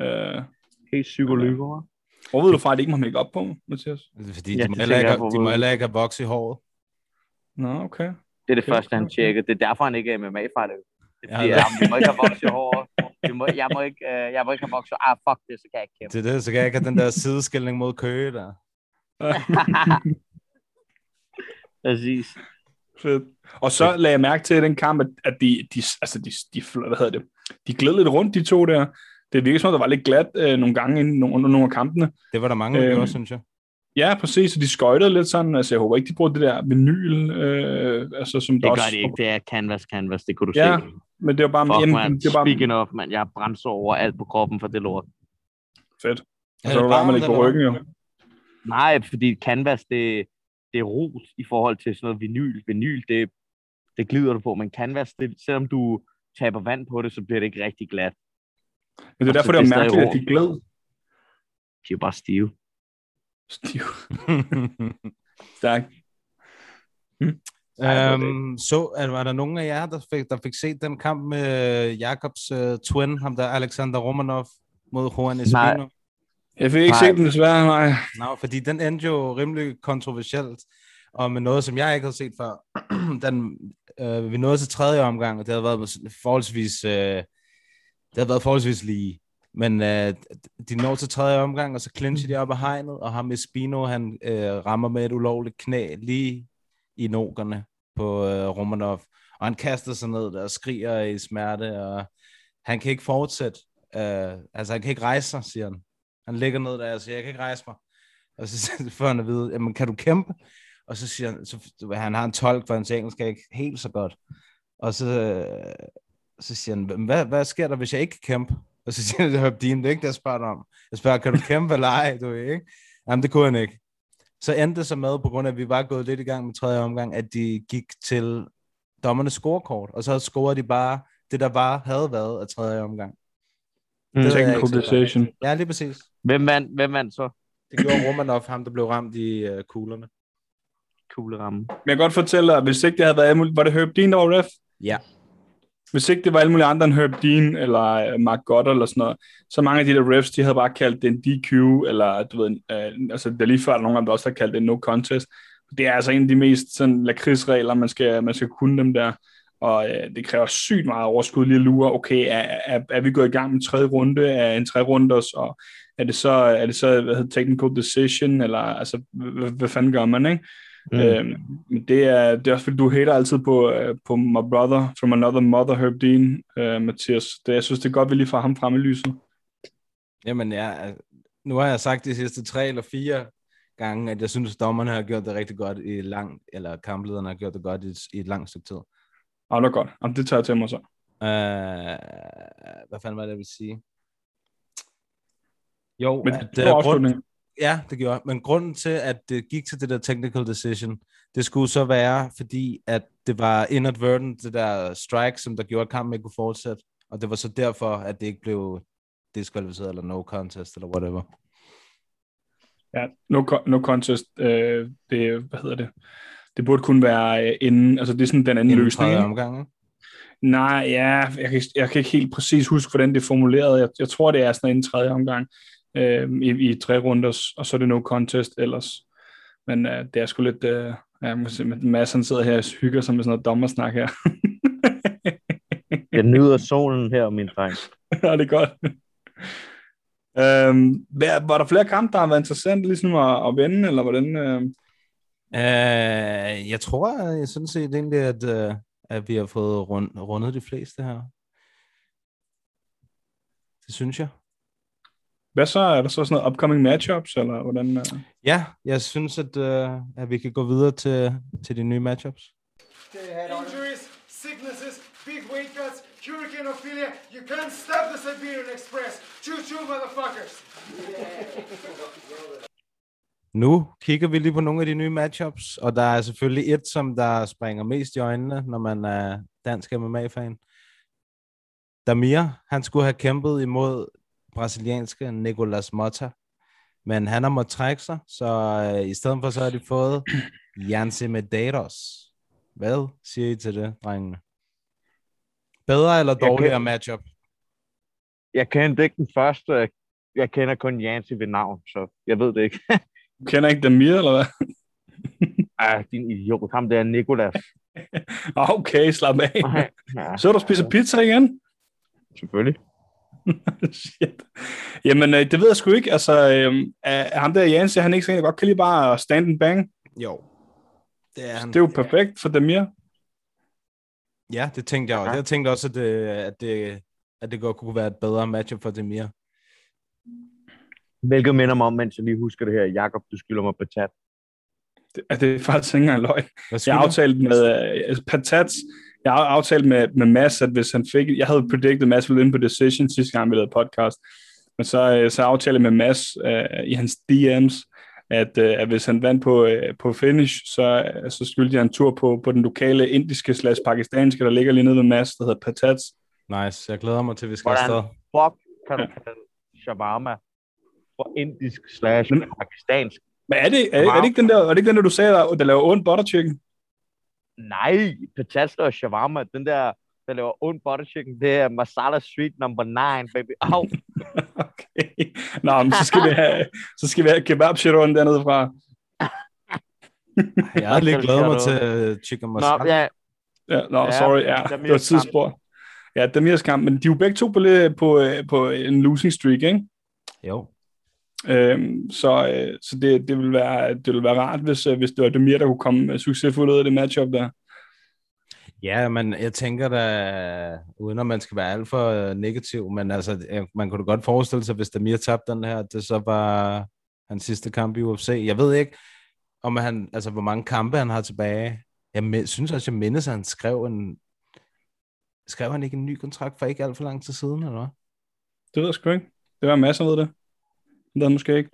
S4: Øh,
S8: Helt psykologer.
S4: hvor ved du fra, at det ikke må make på, Mathias?
S7: Det Fordi
S8: Ja,
S7: de, må heller ikke, de må heller ikke have voks i håret.
S4: Nå, okay.
S8: Det er det
S4: Okay.
S8: første, han tjekkede. Det er derfor, han ikke er MMA-fighter. Det er
S7: Ja,
S8: fordi, ja, vi må ikke have voks i håret. Vi må, jeg, må ikke, øh, jeg må ikke have voks i Ah, fuck det, så kan jeg ikke kæmpe.
S7: Det er det, så kan jeg ikke have den der sideskilning mod Køge der.
S8: Præcis.
S4: Fedt. Og så lagde jeg mærke til i den kamp, at, at de, de, altså de, de, hvad hedder det, de gled lidt rundt, de to der. Det virker som om, der var lidt glat øh, nogle gange inden, under nogle af kampene.
S7: Det var der mange, der
S4: Øhm,
S7: gjorde, synes jeg.
S4: Ja, præcis, så de skøjtede lidt sådan. Altså, jeg håber ikke, de bruger det der vinyl, øh, altså, som
S8: Det
S4: der
S8: gør
S4: også...
S8: de ikke. Det er canvas, canvas. Det kunne du
S4: Ja,
S8: se.
S4: Men det var bare...
S8: Fuck, man.
S4: det var bare
S8: Speaking of, man. Jeg har brændt over alt på kroppen for det lort.
S4: fedt. Og så
S7: det
S4: var man
S7: varmt,
S4: ikke på ryggen, jo.
S8: Nej, fordi canvas, det, det er rot i forhold til sådan noget vinyl. Vinyl, det, det glider du på, men canvas, det, selvom du taber vand på det, så bliver det ikke rigtig glat.
S4: Men det er derfor, det
S8: er
S4: mærkeligt, at de gled.
S8: De er jo bare stive.
S4: Stiv. Stærk.
S7: Øhm, så at, var der nogen af jer, der fik, der fik set den kamp med Jakobs uh, twin, ham der Alexander Romanov mod Juan Espino?
S4: Jeg fik ikke
S8: Nej.
S4: set den desværre, nej.
S7: Nå, fordi den endte jo rimelig kontroversielt, og med noget, som jeg ikke havde set før. den, øh, vi nåede til tredje omgang, og det havde været forholdsvis, øh, det havde været forholdsvis lige. Men øh, de når til tredje omgang, og så clincher de op af hegnet, og ham Espino, han øh, rammer med et ulovligt knæ lige i nogerne på øh, Romanov. Og han kaster sig ned der og skriger i smerte, og han kan ikke fortsætte. Øh, altså, han kan ikke rejse sig, siger han. Han ligger ned der og siger, jeg kan ikke rejse mig. Og så får han at vide, jamen, kan du kæmpe? Og så siger han, så, han har en tolk, for hans engelsk er ikke helt så godt. Og så, så siger han, "Men hvad, hvad sker der, hvis jeg ikke kan kæmpe? Og så siger han, det er ikke det, jeg spørger dig om. Jeg spørger, kan du kæmpe eller ej? Du, ved, ikke? Jamen, det kunne han ikke. Så endte det så med, på grund af, at vi var gået lidt i gang med tredje omgang, at de gik til dommernes scorekort, og så scorede de bare det, der bare havde været af tredje omgang.
S8: Mm.
S7: Det
S4: Technical decision.
S7: Ja, lige præcis.
S8: Hvem vandt, hvem vandt så?
S7: Det gjorde Romanov, ham der blev ramt i uh, kuglerne.
S8: Kugleramme.
S4: Men jeg kan godt fortælle dig, hvis ikke det havde været alle mulige, var det Herb Dean, der var ref?
S7: Ja.
S4: Hvis ikke det var alle mulige andre end Herb Dean, eller øh, Mark Goddard, eller sådan noget, så mange af de der refs, de havde bare kaldt det en DQ, eller du ved, øh, altså det er lige før, at nogle af dem også har kaldt det en no contest. Det er altså en af de mest sådan lakridsregler, man skal, man skal kunne dem der, og øh, det kræver sygt meget overskud lige at lure, okay, er, er, er vi gået i gang med tredje runde af en tre runders, og er det så, er det så hvad hedder, technical decision, eller altså, hvad, hvad fanden gør man, ikke? Mm. Øhm, det er, det er også fordi, du hater altid på, øh, på my brother from another mother, Herb Dean, øh, Mathias. Det, jeg synes, det er godt, vi lige får ham frem i lyset.
S7: Jamen, ja, nu har jeg sagt de sidste tre eller fire gange, at jeg synes, at dommerne har gjort det rigtig godt i lang, eller kamplederne har gjort det godt i, i et langt stykke tid.
S4: Ja, det er godt. Jamen, det tager jeg til mig så.
S7: Uh, hvad fanden var det, jeg ville sige? Jo,
S4: Men det
S7: uh,
S4: afslutningen.
S7: Ja, det gjorde Men grunden til, at det gik til det der technical decision, det skulle så være, fordi at det var inadvertent, det der strike, som der gjorde, at kampen ikke kunne fortsætte. Og det var så derfor, at det ikke blev diskvalificeret, eller no contest, eller whatever.
S4: Ja, no, no contest, øh, det, hvad hedder det? Det burde kun være øh, inden, altså det er sådan den anden
S7: Inden
S4: løsning. ikke?
S7: omgang?
S4: Nej, ja, jeg kan, jeg kan ikke helt præcis huske, hvordan det er formuleret. Jeg, jeg tror, det er sådan en tredje omgang øh, i, i tre runder, og så er det no contest ellers. Men øh, det er sgu lidt... Øh, ja, Mads, han sidder her og hygger sig med sådan noget dommersnak her.
S8: Jeg nyder solen her, min dreng.
S4: ja, det er godt. Øhm, var, var der flere kampe, der har været interessant ligesom at, at vende, eller hvordan? Øh...
S7: Uh, jeg tror jeg sådan set egentlig, at, uh, at vi har fået rund, rundet de fleste her. Det synes jeg.
S4: Hvad så? Er der så sådan noget upcoming matchups, eller hvordan? Uh...
S7: Ja, jeg synes, at, uh, at vi kan gå videre til, til de nye matchups.
S5: Injuries, sicknesses, big weight cuts, hurricane Ophelia. You can't stop the Siberian Express. Choo choo, motherfuckers.
S7: Nu kigger vi lige på nogle af de nye matchups, og der er selvfølgelig et, som der springer mest i øjnene, når man er dansk MMA-fan. Damir, han skulle have kæmpet imod brasilianske Nicolas Motta, men han har måttet trække sig, så øh, i stedet for så har de fået Janse Medeiros. Hvad siger I til det, drengene? Bedre eller dårligere
S8: kan-
S7: matchup?
S8: Jeg kendte ikke den første. Jeg kender kun Jansi ved navn, så jeg ved det ikke.
S4: Du kender ikke Damir, eller hvad?
S8: ah, din idiot. Ham der er Nikolas.
S4: Ah, Okay, slap af.
S8: Ja,
S4: Så er du spiser pizza igen?
S8: selvfølgelig.
S4: Shit. Jamen, øh, det ved jeg sgu ikke. Altså, øh, er, ham der Jens, han ikke sådan, godt kan lide bare stand and bang?
S7: Jo. Det er han.
S4: Det er jo perfekt for Damir.
S7: Ja, det tænkte jeg også. Jeg tænkte også, at det, at det, at det godt kunne være et bedre matchup for Demir.
S8: Hvilket minder mig om, mens jeg lige husker det her. Jakob, du skylder mig patat.
S4: Det, er det faktisk ikke engang løgn. Jeg
S7: skylder?
S4: har aftalt med uh, Patats, jeg har aftalt med, med Mads, at hvis han fik, jeg havde predicted Mads ville ind på Decision sidste gang, vi lavede podcast, men så, øh, så aftalte jeg med Mads uh, i hans DM's, at, uh, at hvis han vandt på, uh, på finish, så, uh, så skyldte jeg en tur på, på den lokale indiske slash pakistanske, der ligger lige nede ved Mads, der hedder Patats.
S7: Nice. Jeg glæder mig til, at vi skal
S8: Hvordan
S7: afsted.
S8: fuck kan du kalde shawarma for indisk slash pakistansk?
S4: Men er det, er, er det ikke den der, er det ikke den der, du sagde, der, der laver ond butter chicken?
S8: Nej, patat og shawarma, den der, der laver ond butter chicken, det er masala street number 9, baby. Au.
S4: Okay. Nå, men så skal vi have, så skal vi have kebab shiron dernede fra.
S7: Jeg har lige
S8: Skal
S7: glædet mig til øh, chicken
S8: Nå,
S7: masala.
S8: ja,
S4: Ja, nå,
S8: Ja,
S4: sorry, ja, det var et tidsspor. Ja, Damirs kamp, men de er jo begge to på, lidt- på, på en losing streak, ikke?
S7: Jo.
S4: Øhm, så øh, så det, det, vil være, det vil være rart, hvis, øh, hvis det var Damir, der kunne komme øh, succesfuldt ud af det matchup der.
S7: Ja, men jeg tænker da, uden at man skal være alt for øh, negativ, men altså, man kunne da godt forestille sig, hvis Damir tabte den her, det så var hans sidste kamp i UFC. Jeg ved ikke, om han, altså, hvor mange kampe han har tilbage. Jeg synes også, jeg mindes, at han skrev en, skrev han ikke en ny kontrakt for ikke alt for lang tid siden, eller hvad?
S4: Det ved jeg sgu ikke. Det var masser ved det. Det måske ikke.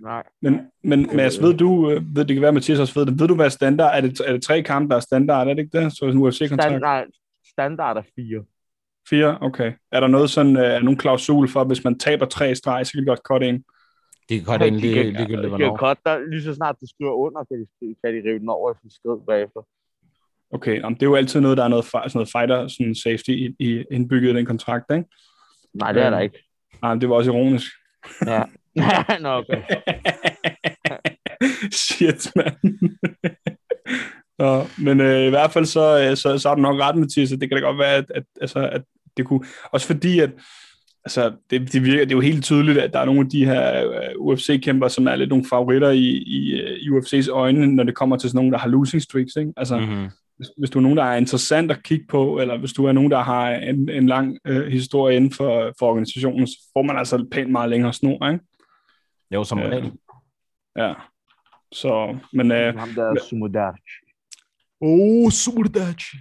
S8: nej.
S4: Men, men Mads, ved du, øh, ved, det kan være, Mathias også ved det, ved du, hvad er standard? Er det, er det tre kampe, der er standard? Er det ikke det? Så er det en UFC-kontrakt?
S8: Standard, standard er fire.
S4: Fire? Okay. Er der noget sådan, øh, er nogen klausul for, at hvis man taber tre i streg, så kan de godt cutte en?
S7: De kan godt
S8: de kan-
S7: ligegyldigt,
S8: De kan
S7: hvornår.
S8: godt, der, lige så snart du skriver under, kan de, kan de rive den over, hvis de skriver bagefter.
S4: Okay, om det er jo altid noget, der er noget, sådan noget fighter sådan safety i, i indbygget i den kontrakt, ikke?
S8: Nej, det er der
S4: Øhm.
S8: ikke.
S4: Nej, det var også ironisk.
S8: Ja. Nå, okay.
S4: Shit, mand. Nå, men øh, i hvert fald så, øh, så, så har du nok ret, Mathias, at det kan da godt være, at, at, altså, at det kunne... Også fordi, at altså, det, det, virker, det er jo helt tydeligt, at der er nogle af de her uh, UFC-kæmper, som er lidt nogle favoritter i, i, uh, i UFC's øjne, når det kommer til sådan nogle, der har losing streaks. Ikke? Altså,
S7: Mm-hmm.
S4: hvis, hvis du er nogen, der er interessant at kigge på, eller hvis du er nogen, der har en, en lang øh, historie inden for, for organisationen, så får man altså pænt meget længere snor, ikke?
S7: Jo, som
S4: Øh,
S7: regel.
S4: Ja. Så, men... Øh,
S8: Ham der er.
S7: Oh, Surdachi.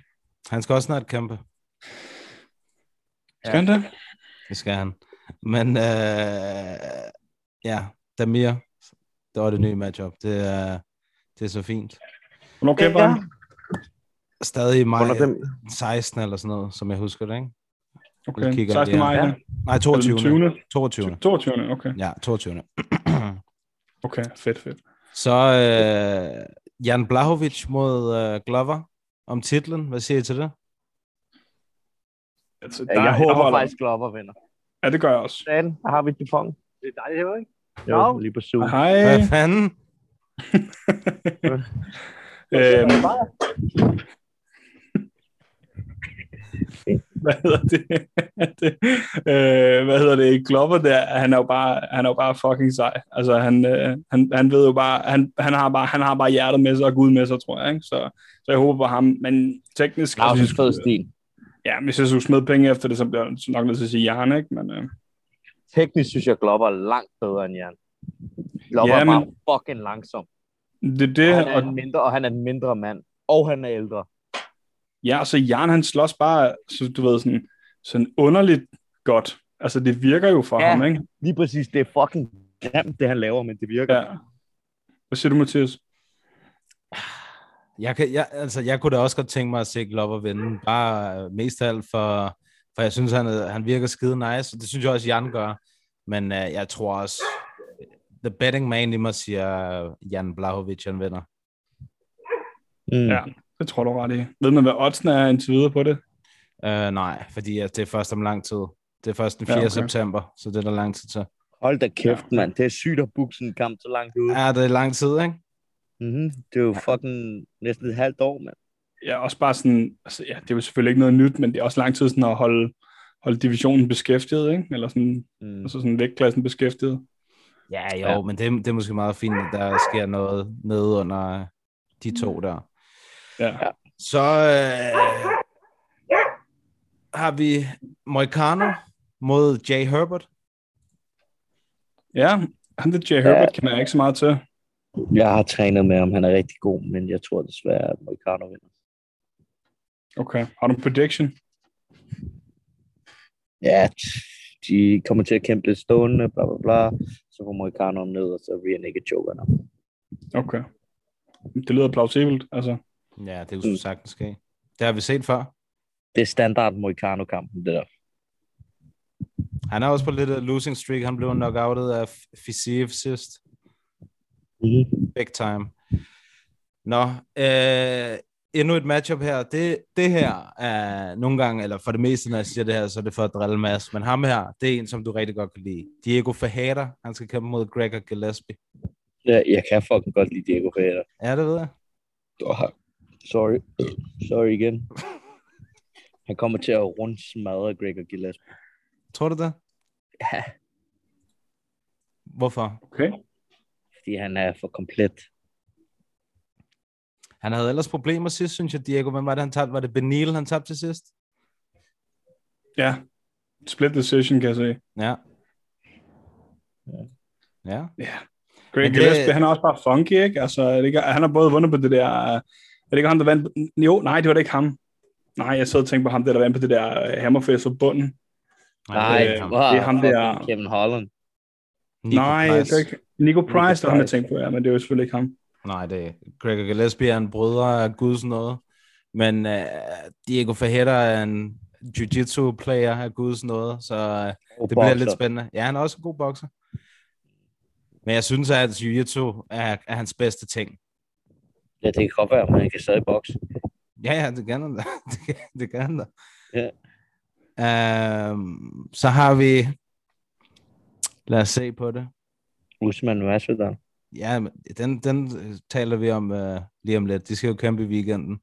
S7: Han skal også snart kæmpe.
S4: skal han det?
S7: Det skal han. Men øh, ja, Damir, det var det nye matchup. Det er, det er så fint.
S4: Hvornår kæmper
S8: Ja.
S4: han?
S7: Stadig i maj
S8: Under dem.
S7: 16 eller sådan noget, som jeg husker det, ikke?
S4: Okay,
S7: kigger
S4: 16.
S7: lige
S4: maj. Ja.
S7: Nej, 22.
S4: 20.
S7: 22.
S4: 22. Okay,
S7: Ja, 22.
S4: okay, fedt, fedt.
S7: Så øh, Jan Blahovic mod øh, Glover om titlen. Hvad siger I til det?
S4: Altså,
S8: Ja, jeg håber
S4: holder-
S8: faktisk, Glover vinder.
S4: Ja, det gør jeg også.
S8: Dan, der har vi Dupont. Det er dejligt, ikke? Jo,
S11: Nå.
S8: lige på Zoom.
S4: Hej.
S7: Hvad fanden?
S4: øhm, hvad hedder det? det øh, hvad hedder det? Glover der, han er jo bare, han er jo bare fucking sej. Altså, han, øh, han, han ved jo bare, han, han, har bare, han har bare hjertet med sig og Gud med sig, tror jeg. Ikke? Så, så jeg håber på ham. Men teknisk... Jeg
S8: fed
S4: skulle-
S8: stil.
S4: Ja, hvis jeg skulle smide penge efter det, så bliver jeg nok nødt til at sige Jan, ikke? Men, øh,
S8: Teknisk synes jeg, Glover er langt bedre end Jan. Glover
S4: Ja,
S8: er bare
S4: men-
S8: fucking langsom.
S4: det er det,
S8: Og han er,
S4: og,
S8: en mindre, og han er en mindre mand. Og han er ældre.
S4: Ja, så Jan, han slås bare, så du ved, sådan, sådan underligt godt. Altså, det virker jo for
S8: Ja.
S4: ham, ikke?
S8: Lige præcis, det er fucking grimt, det han laver, men det virker.
S4: Ja. Hvad siger du, Mathias?
S7: Jeg, kan, jeg, altså, jeg kunne da også godt tænke mig at se Glover vinde, bare øh, mest af alt for, for jeg synes, han, han virker skide nice, og det synes jeg også, Jan gør. Men uh, jeg tror også, the betting man i mig siger, Jan Blahovic, han vinder.
S8: Mm.
S4: Ja, det tror du ret i. Ved man, hvad oddsen er indtil videre på det?
S7: Uh, nej, fordi at det er først om lang tid. Det er først den
S4: Ja,
S7: 4.
S4: okay.
S7: september, så det er der lang tid til.
S8: Hold da kæft, ja. mand. Det er sygt at booke sådan en kamp så langt ude.
S7: Ja, det er lang tid, ikke?
S8: Mm-hmm. Det er jo fucking næsten et halvt år, mand.
S4: Ja, også bare sådan, altså, ja, det er jo selvfølgelig ikke noget nyt, men det er også lang tid sådan at holde, holde divisionen beskæftiget, ikke? Eller sådan,
S8: Mm.
S4: altså sådan vægtklassen beskæftiget.
S7: Ja, jo,
S8: Ja.
S7: ja. men det, det er måske meget fint, at der sker noget nede under de to der.
S4: Ja.
S8: Ja.
S7: Så øh, har vi Moicano mod Jay Herbert.
S4: Ja, han der Jay Herbert kender jeg ikke så meget til.
S8: Jeg har trænet med ham. Han er rigtig god, men jeg tror desværre, at Moicano vinder.
S4: Okay, har du en prediction?
S8: Ja, de kommer til at kæmpe lidt stående, bla bla bla. Så får Moicano ned, og så bliver ikke choker ham.
S4: Okay. Det lyder plausibelt, altså.
S7: Ja, det kunne mm. sagtens ske. Det har vi set før.
S8: Det er standard Moicano-kampen, det der.
S7: Han er også på lidt losing streak. Han blev knockoutet af Fisiv sidst.
S8: Mm-hmm.
S7: Big time. Nå, øh, endnu et matchup her. Det, det her er nogle gange, eller for det meste, når jeg siger det her, så er det for at drille Mads. Men ham her, det er en, som du rigtig godt kan lide. Diego Fajada, han skal kæmpe mod Gregor Gillespie.
S8: Ja, jeg kan fucking godt lide Diego Ferreira.
S7: Ja, det ved jeg.
S8: Oh, sorry. Sorry igen. Han kommer til at rundt smadre Gregor Gillespie.
S7: Tror du det?
S8: Ja,
S7: Hvorfor?
S4: Okay.
S8: fordi han er for komplet.
S7: Han havde ellers problemer sidst, synes jeg, Diego. Hvem var det, han tabte? Var det Benil, han tabte til sidst?
S4: Ja, split decision, kan jeg se.
S7: Ja. Ja.
S4: Ja. Greg
S7: Men det-
S4: Gillespie, han er også bare funky, ikke? Altså, det han har både vundet på det der... Er det ikke ham, der vandt? Jo, nej, det var da ikke ham. Nej, jeg sad og tænkte på ham, der, der vandt på det der øh, hammerfest for bunden.
S8: Nej,
S4: Øh,
S8: det,
S4: er ham der-
S8: Kevin Holland.
S7: Nico
S4: nej,
S7: Price.
S4: det er ikke... Nico Price,
S8: Nico
S4: det var ham, jeg
S8: Price.
S4: tænkte på, ja, men det er jo selvfølgelig ikke ham.
S7: Nej, det er Gregor Gillespie er en brødre af Guds noget. Men uh, Diego Fajeda er en jiu-jitsu-player af Guds noget, så uh,
S8: God
S7: det bliver
S8: bokser.
S7: lidt spændende. Ja, han er også en god bokser. Men jeg synes, at jiu-jitsu er, er hans bedste ting.
S8: Ja, det kan godt være, men han kan stadig bokse.
S7: Ja, ja, det kan han da. Det kan, det kan han da.
S8: Ja.
S7: Um, så har vi... Lad os se på det.
S8: Usman Masvidal.
S7: Ja, men den, den taler vi om uh, lige om lidt. De skal jo kæmpe i weekenden.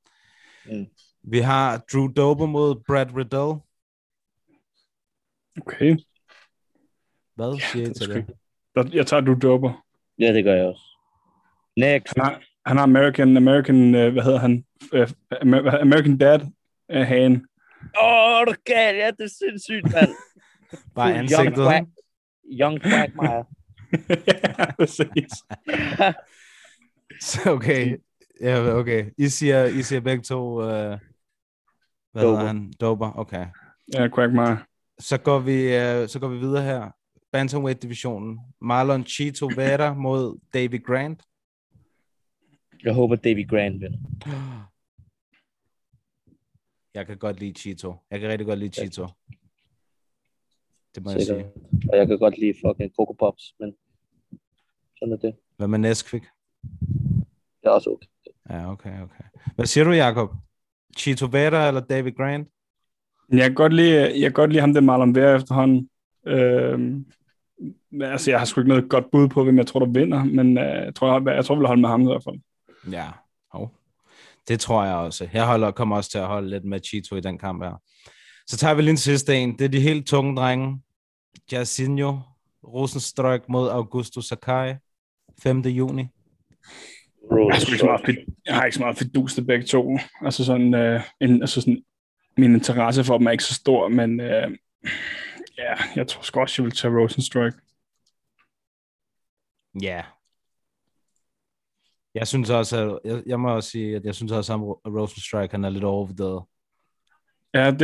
S8: Mm.
S7: Vi har Drew Dober mod Brad Riddell.
S4: Okay.
S7: Hvad siger I til det?
S4: Der- Jeg tager du doper.
S8: Ja, det gør jeg også. Next.
S4: Han har, han har American, American, øh, hvad hedder han? Øh, Amer- American Dad øh, hagen.
S8: Åh, oh, du kan. Ja, det er sindssygt, mand.
S7: Bare ansigtet.
S8: Young, quack, young Quagmire.
S4: ja, præcis.
S7: Så okay. Ja, okay. I siger, I siger begge to, uh, hvad
S8: Dober.
S7: hedder han? Dober, okay.
S4: Ja, Quagmire.
S7: Så går vi, uh, så går vi videre her. Bantamweight-divisionen. Marlon Chito Vera mod David Grant.
S8: Jeg håber, David Grant vinder.
S7: Jeg kan godt lide Chito. Jeg kan rigtig godt lide Chito. Det må jeg
S8: Sikkert.
S7: sige.
S8: Og jeg kan godt lide fucking Coco Pops, men sådan er det.
S7: Hvad med Nesquik?
S8: Det er også okay.
S7: Ja, okay, okay. Hvad siger du, Jacob? Chito Vera eller David Grant?
S4: Jeg kan godt lide, jeg kan godt lide ham, der Marlon Vera efterhånden. Øhm, altså, jeg har sgu ikke noget godt bud på, hvem jeg tror, der vinder, men øh, jeg tror, jeg, jeg tror, vi vil holde med ham i hvert fald.
S7: Ja, hov. Det tror jeg også. Jeg holder, kommer også til at holde lidt med Chito i den kamp her. Så tager vi lige en sidste en. Det er de helt tunge drenge. Jairzinho Rosenstrøk mod Augusto Sakai. 5. juni.
S4: Jeg har, ikke så meget, fid- jeg har ikke så meget fidus til begge to. Altså sådan, øh, en, altså sådan, min interesse for dem er ikke så stor, men øh, ja, jeg tror sgu også, jeg vil tage Rosenstrike.
S7: Ja. Jeg synes også, at, jeg, jeg må også sige, at jeg synes også, at Rosenstrike han er lidt overvurderet.
S4: Ja, det,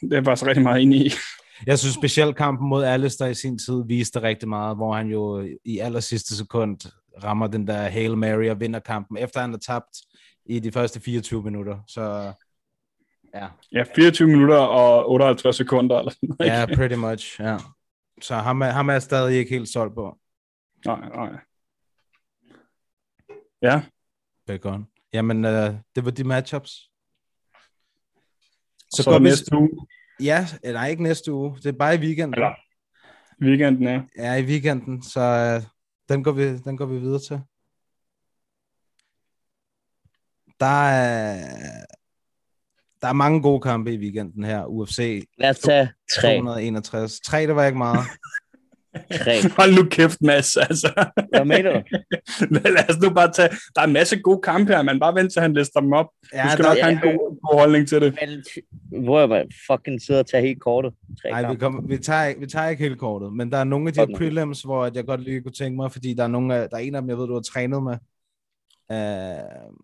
S4: det er jeg faktisk rigtig meget enig i.
S7: Jeg synes specielt kampen mod Alistair i sin tid viste rigtig meget, hvor han jo i aller sidste sekund rammer den der Hail Mary og vinder kampen, efter han har tabt i de første 24 minutter. Så ja.
S4: Ja, 24 minutter og 58 sekunder. Eller noget,
S7: Ja, pretty much, ja. Så ham er, ham er jeg stadig ikke helt solgt på.
S4: Nej, nej. Ja,
S7: Bacon. Jamen, øh, det var de matchups.
S4: så, så næste uge,
S7: Ja, nej, ikke næste uge. Det er bare i weekenden.
S4: eller weekenden, ja.
S7: Ja, i weekenden, så øh, den, går vi, den går vi videre til. Der er, der er mange gode kampe i weekenden her. UFC
S8: Lad os tage tre.
S7: 261. Tre, det var ikke meget.
S8: Tre.
S4: Hold nu kæft, Mads. Altså.
S8: Hvad mener du?
S4: Lad os nu bare tage... Der er en masse gode kampe her, man. Bare vent til, han lister dem op.
S7: Ja,
S4: du skal
S7: der-
S4: nok have en
S8: ja.
S4: god, god holdning til det.
S8: Men, hvor jeg bare fucking sidder og tager helt kortet.
S7: Nej, vi, kommer, vi, tager, ikke- vi tager ikke helt kortet, men der er nogle af de her
S8: Sådan.
S7: prelims, hvor jeg godt lige kunne tænke mig, fordi der er, nogle af, der er en af dem, jeg ved, du har trænet med. Uh,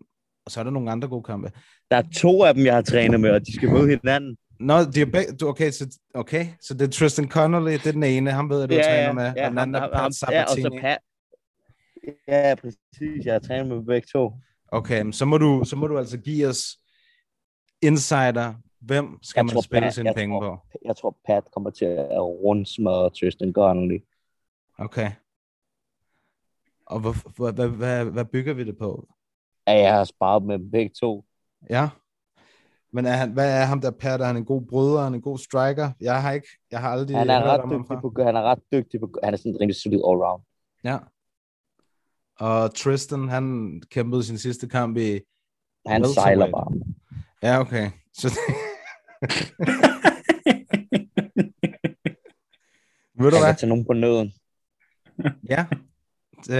S7: og så er der nogle andre gode kampe.
S8: Der er to af dem, jeg har trænet med, og de skal møde hinanden.
S7: Nå, de er begge, du, okay, så, okay, så det er Tristan Connolly, det er den ene, ham ved jeg, du har trænet med, og den anden er Pat
S8: ja, og
S7: Sabatini.
S8: så Pat. Ja, præcis. Jeg har trænet med begge to.
S7: Okay, så må, du, så må du altså give os insider, hvem skal
S8: Jeg
S7: man
S8: tror,
S7: spille
S8: Pat-
S7: sine
S8: jeg
S7: penge
S8: tror-
S7: på?
S8: Jeg tror, Pat kommer til at rundsmadre Tristan Connolly.
S7: Okay. Og hvad, hvad, hvad, hvad, bygger vi det på?
S8: Ja, jeg har sparet med begge to.
S7: Ja. Men er han, hvad er ham der Pat? Er han en god bryder? Er han en god striker? Jeg har ikke, jeg har aldrig
S8: Han er ret dygtig på, han er ret dygtig på, han er sådan en rimelig solid all-round.
S7: Ja. Og Tristan, han kæmpede sin sidste kamp i...
S8: Han sejler bare.
S7: Ja, okay. Så Ved du hvad?
S8: tage nogen på nøden.
S7: Ja. Det,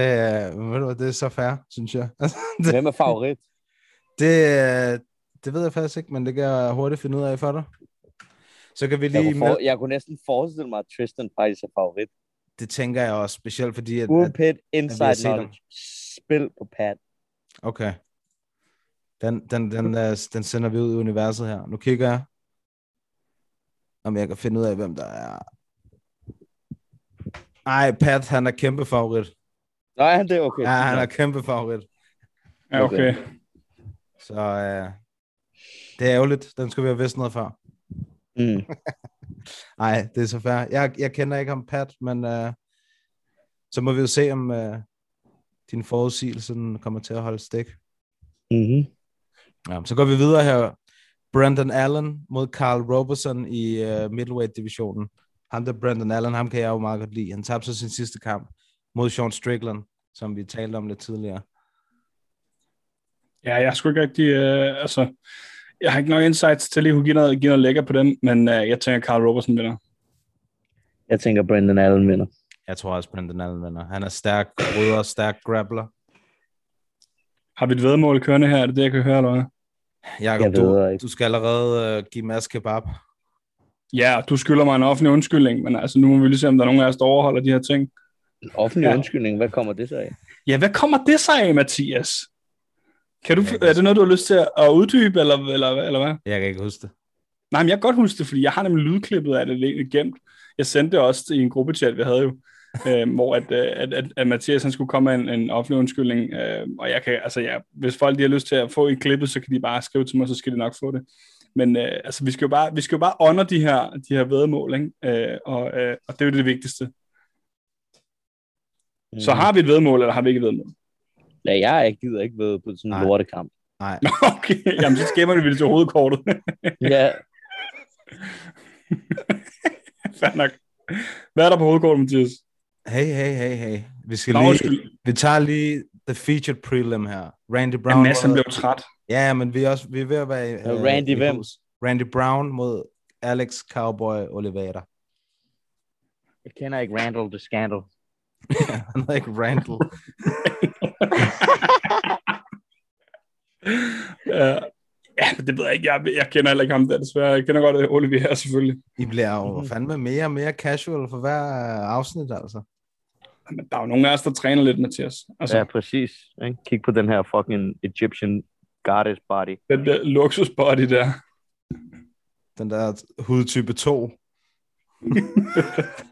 S7: ved du hvad, det er så fair, synes jeg. det,
S8: Hvem er favorit?
S7: det, det ved jeg faktisk ikke, men det kan jeg hurtigt finde ud af for dig. Så kan vi
S8: Jeg
S7: lige...
S8: kunne, for, jeg kunne næsten forestille mig, at Tristan faktisk er favorit.
S7: det tænker jeg også, specielt fordi... At, at,
S8: pit, inside
S7: ham.
S8: knowledge. Spil på Pat.
S7: okay. Den, den, den, øh, den sender vi ud i universet her. Nu kigger jeg, om jeg kan finde ud af, hvem der er. Ej, Pat, han er kæmpe favorit.
S8: Nej, han det er okay.
S7: Ja, han er kæmpe favorit.
S4: Ja, okay.
S7: Så øh, det er ærgerligt. Den skulle vi have vidst noget før.
S8: Mm.
S7: Nej, det er så fair. Jeg, jeg kender ikke ham Pat, men øh, så må vi jo se, om øh, din forudsigelse kommer til at holde stik.
S8: Mm-hmm.
S7: Ja, så går vi videre her. Brandon Allen mod Carl Robertson i uh, middleweight-divisionen. Ham der Brandon Allen, ham kan jeg jo meget godt lide. Han tabte så sin sidste kamp mod Sean Strickland, som vi talte om lidt tidligere.
S4: Ja, jeg sgu ikke rigtig... Øh, altså, jeg har ikke nok insights til lige at give noget, give noget lækker på den, men øh, jeg tænker, Carl Robertson vinder.
S8: Jeg tænker, Brandon Allen vinder.
S7: Jeg tror også, Brandon Allen vinder. Han er stærk bryder, stærk grappler.
S4: Har vi et vedmål kørende her? Er det det, jeg kan høre, eller hvad?
S8: Jeg ved
S7: du,
S8: ikke.
S7: du skal allerede uh, give Mads kebab.
S4: Ja, du skylder mig en offentlig undskyldning, men altså, nu må vi lige se, om der er nogen af os, der overholder de her ting.
S8: Offentlig
S4: Ja.
S8: undskyldning, hvad kommer det så af?
S4: Ja, hvad kommer det sig af, Mathias? Kan du,
S7: Jeg
S4: er det noget, du har lyst til at uddybe, eller, eller, eller hvad?
S7: Jeg kan ikke huske det.
S4: Nej, men jeg kan godt huske det, fordi jeg har nemlig lydklippet af det liggende gemt. Jeg sendte det også i en gruppechat, vi havde jo, øh, hvor at, øh, at, at, at Mathias han skulle komme med en, en offentlig undskyldning. Øh, og jeg kan, altså ja, hvis folk de har lyst til at få en klippet, så kan de bare skrive til mig, så skal de nok få det. Men øh, altså, vi skal jo bare, vi skal jo bare honor de her, de her vedmål, ikke? Øh, og, øh, og det er jo det vigtigste.
S8: Mm.
S4: Så har vi et vedmål, eller har vi ikke et vedmål?
S8: Ja, jeg ikke gider ikke ved på sådan en lortekamp.
S7: Nej.
S4: Okay, jamen så skæmmer det til hovedkortet.
S8: Ja,
S4: Fair nok. Hvad er der på hovedkortet, Mathias?
S7: Hey, hey, hey, hey. Vi skal
S4: Nå,
S7: lige,
S4: undskyld.
S7: vi tager lige the featured prelim her. Randy
S4: Ja,
S7: Brown.
S4: Mads, han
S7: mod-
S4: blev træt.
S7: Ja, men vi er også vi er ved at være
S8: Ja,
S7: øh,
S8: Randy hvem?
S7: hus. Randy Brown mod Alex Cowboy Oliveira.
S8: Jeg kender ikke Randall the Scandal.
S7: Hedder ikke Randall.
S4: Ja, ja, det ved jeg ikke. Jeg, jeg kender heller ikke ham der, desværre. Jeg kender godt øh, Olivier, selvfølgelig.
S7: I bliver jo fandme mere og mere casual for hver afsnit, altså.
S4: Men der er jo nogle af os, der træner lidt, Mathias. Altså,
S8: Ja, præcis. Ikke? Kig på den her fucking Egyptian goddess body.
S4: den der luksusbody der.
S7: Den der hudtype 2.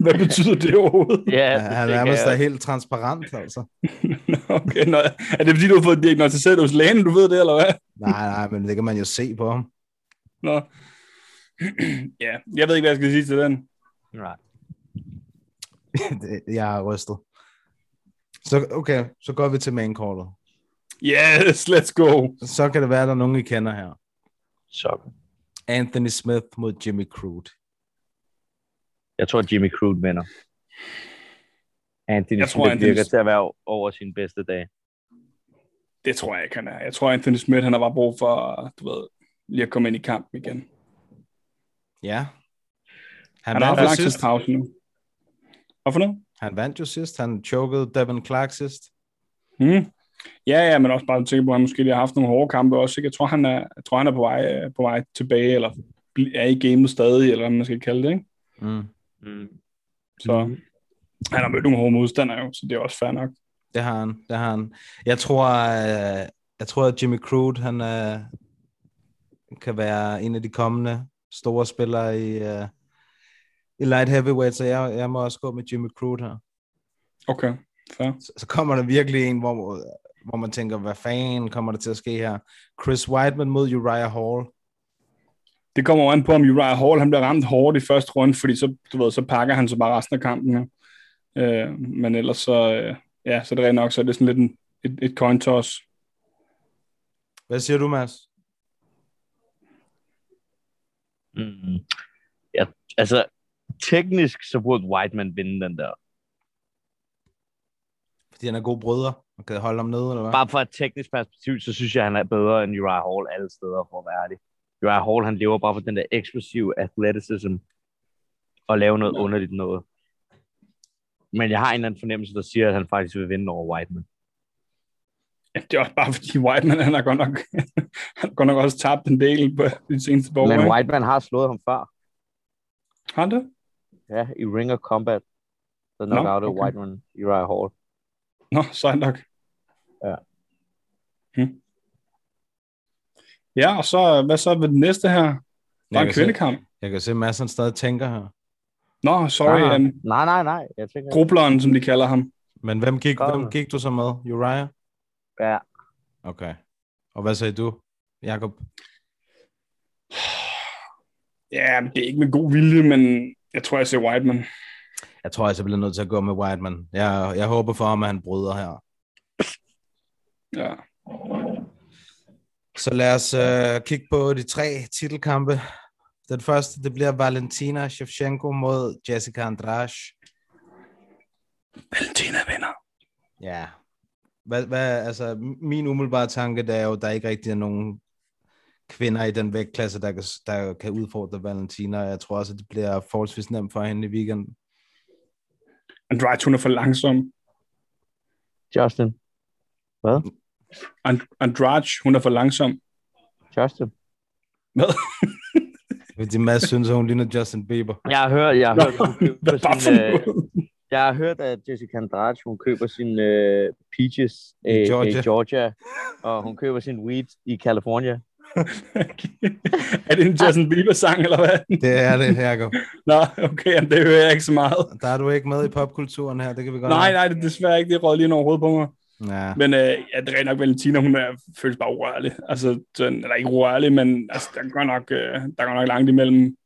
S4: Hvad betyder det overhovedet?
S8: ja, det
S7: han er nærmest er helt transparent, altså.
S4: Okay, nå, er det fordi, du har fået diagnostiseret hos lægen, du ved det, eller hvad?
S7: Nej, nej, men det kan man jo se på ham.
S4: Nå. ja, jeg ved ikke, hvad jeg skal sige til den.
S8: Nej.
S7: Jeg er rystet. Så okay, så går vi til main callet.
S4: Yes, let's go.
S7: Så kan det være, at der er nogen, I kender her.
S8: Så.
S7: Anthony Smith mod Jimmy Crude.
S8: Jeg tror, Jimmy Crude vinder. Anthony
S4: Jeg tror,
S8: Smith
S4: Anthony-
S8: virker til at være over sin bedste dag.
S4: Det tror jeg ikke, han er. Jeg tror, Anthony Smith, han har bare brug for, du ved, lige at komme ind i kampen igen.
S7: Ja.
S4: Han, han har haft
S7: sidst.
S4: tidspause nu. Hvorfor noget?
S7: Han vandt jo sidst. Han chokede Devin Clark sidst.
S4: Mm. Ja, ja, men også bare tænke på, at han måske lige har haft nogle hårde kampe også. Ikke? Jeg tror, han er, jeg tror, han er på, vej, øh, på vej tilbage, eller er i gamet stadig, eller hvad man skal kalde det. Ikke?
S7: Mm.
S8: Mm.
S4: Så han har mødt nogle hårde modstandere, jo, så det er også fair nok.
S7: Det har han. Det har han. Jeg tror, øh, jeg tror at Jimmy Crude, han øh, kan være en af de kommende store spillere i, øh, i light heavyweight, så jeg, jeg må også gå med Jimmy Crude her.
S4: Okay, fair.
S7: Så, så kommer der virkelig en, hvor, hvor man tænker, hvad fanden kommer der til at ske her? Chris Weidman mod Uriah Hall.
S4: Det kommer jo an på, om Uriah Hall han bliver ramt hårdt i første runde, fordi så, du ved, så pakker han så bare resten af kampen. Ja. Øh, men ellers så, øh, ja, så er det rent nok, så er det sådan lidt en, et, et coin toss.
S7: Hvad siger du, Mads?
S8: Mm. Ja, altså, teknisk så burde Whiteman vinde den der.
S7: Fordi han er god brødre og kan holde ham nede, eller hvad?
S8: Bare fra et teknisk perspektiv, så synes jeg, han er bedre end Uriah Hall alle steder, for at være ærlig. Uriah Hall, han lever bare for den der eksplosive athleticism og lave noget underligt noget. Men jeg har en eller anden fornemmelse, der siger, at han faktisk vil vinde over Whiteman.
S4: Ja, det er også bare fordi Whiteman, han har godt nok, han har godt nok også tabt en del på de seneste par år.
S8: Men? Whiteman har slået ham før.
S4: Har det?
S8: Ja, i Ring of Combat. Så
S4: Nå,
S8: nok out af
S4: okay.
S8: Whiteman, Uriah Hall.
S4: Nå, sejt nok.
S8: Ja.
S4: Hmm. Ja, og så, hvad så ved den næste her? Der er
S7: Jeg
S4: en
S7: kan se-
S4: kvindekamp.
S7: Jeg kan se, at Mads han stadig tænker her.
S4: Nå, sorry,
S8: nej,
S4: um,
S8: nej, nej, nej. Jeg tænker,
S4: grubleren, som de kalder ham.
S7: Men hvem gik,
S8: Kom.
S7: hvem gik du så med? Uriah?
S8: ja.
S7: Okay. Og hvad sagde du, Jakob?
S4: Ja, det er ikke med god vilje, men jeg tror, jeg ser Whiteman.
S7: Jeg tror, jeg bliver nødt til at gå med Whiteman. Jeg, jeg håber for ham, at han bryder her.
S4: Ja.
S7: Så lad os øh, kigge på de tre titelkampe. Den første, det bliver Valentina Shevchenko mod Jessica Andrade.
S4: Valentina vinder.
S7: Ja. Hvad, hvad, altså, min umiddelbare tanke, det er jo, at der ikke rigtig er nogen kvinder i den vægtklasse, der kan, der kan udfordre Valentina. Jeg tror også, at det bliver forholdsvis nemt for hende i weekenden.
S4: Andrade, hun er for langsom.
S8: Justin. Hvad?
S4: And- Andrade, hun er for langsom.
S8: Justin.
S4: Hvad?
S7: Fordi Mads synes, at hun ligner Justin Bieber.
S8: Jeg har hørt, jeg har hørt, hun køber sin, øh, jeg har hørt, at Jessica Andrade, hun køber sin øh, peaches
S7: I
S8: øh,
S7: Georgia.
S8: i Georgia, og hun køber sin weed i California.
S4: er det en Justin Bieber-sang, eller hvad?
S7: Det er det, Jacob.
S4: Nå, okay, jamen, det hører jeg ikke så meget.
S7: Der er du ikke med i popkulturen her, det kan vi godt
S4: Nej,
S7: have.
S4: nej, det er desværre ikke. Det råd lige ind over hovedet på mig.
S7: Ja.
S4: Men øh, ja, det er rent nok, Valentina, hun er, føles bare urørlig. Altså, sådan, eller ikke urørlig, men altså, der, er godt nok, øh, der er godt nok langt imellem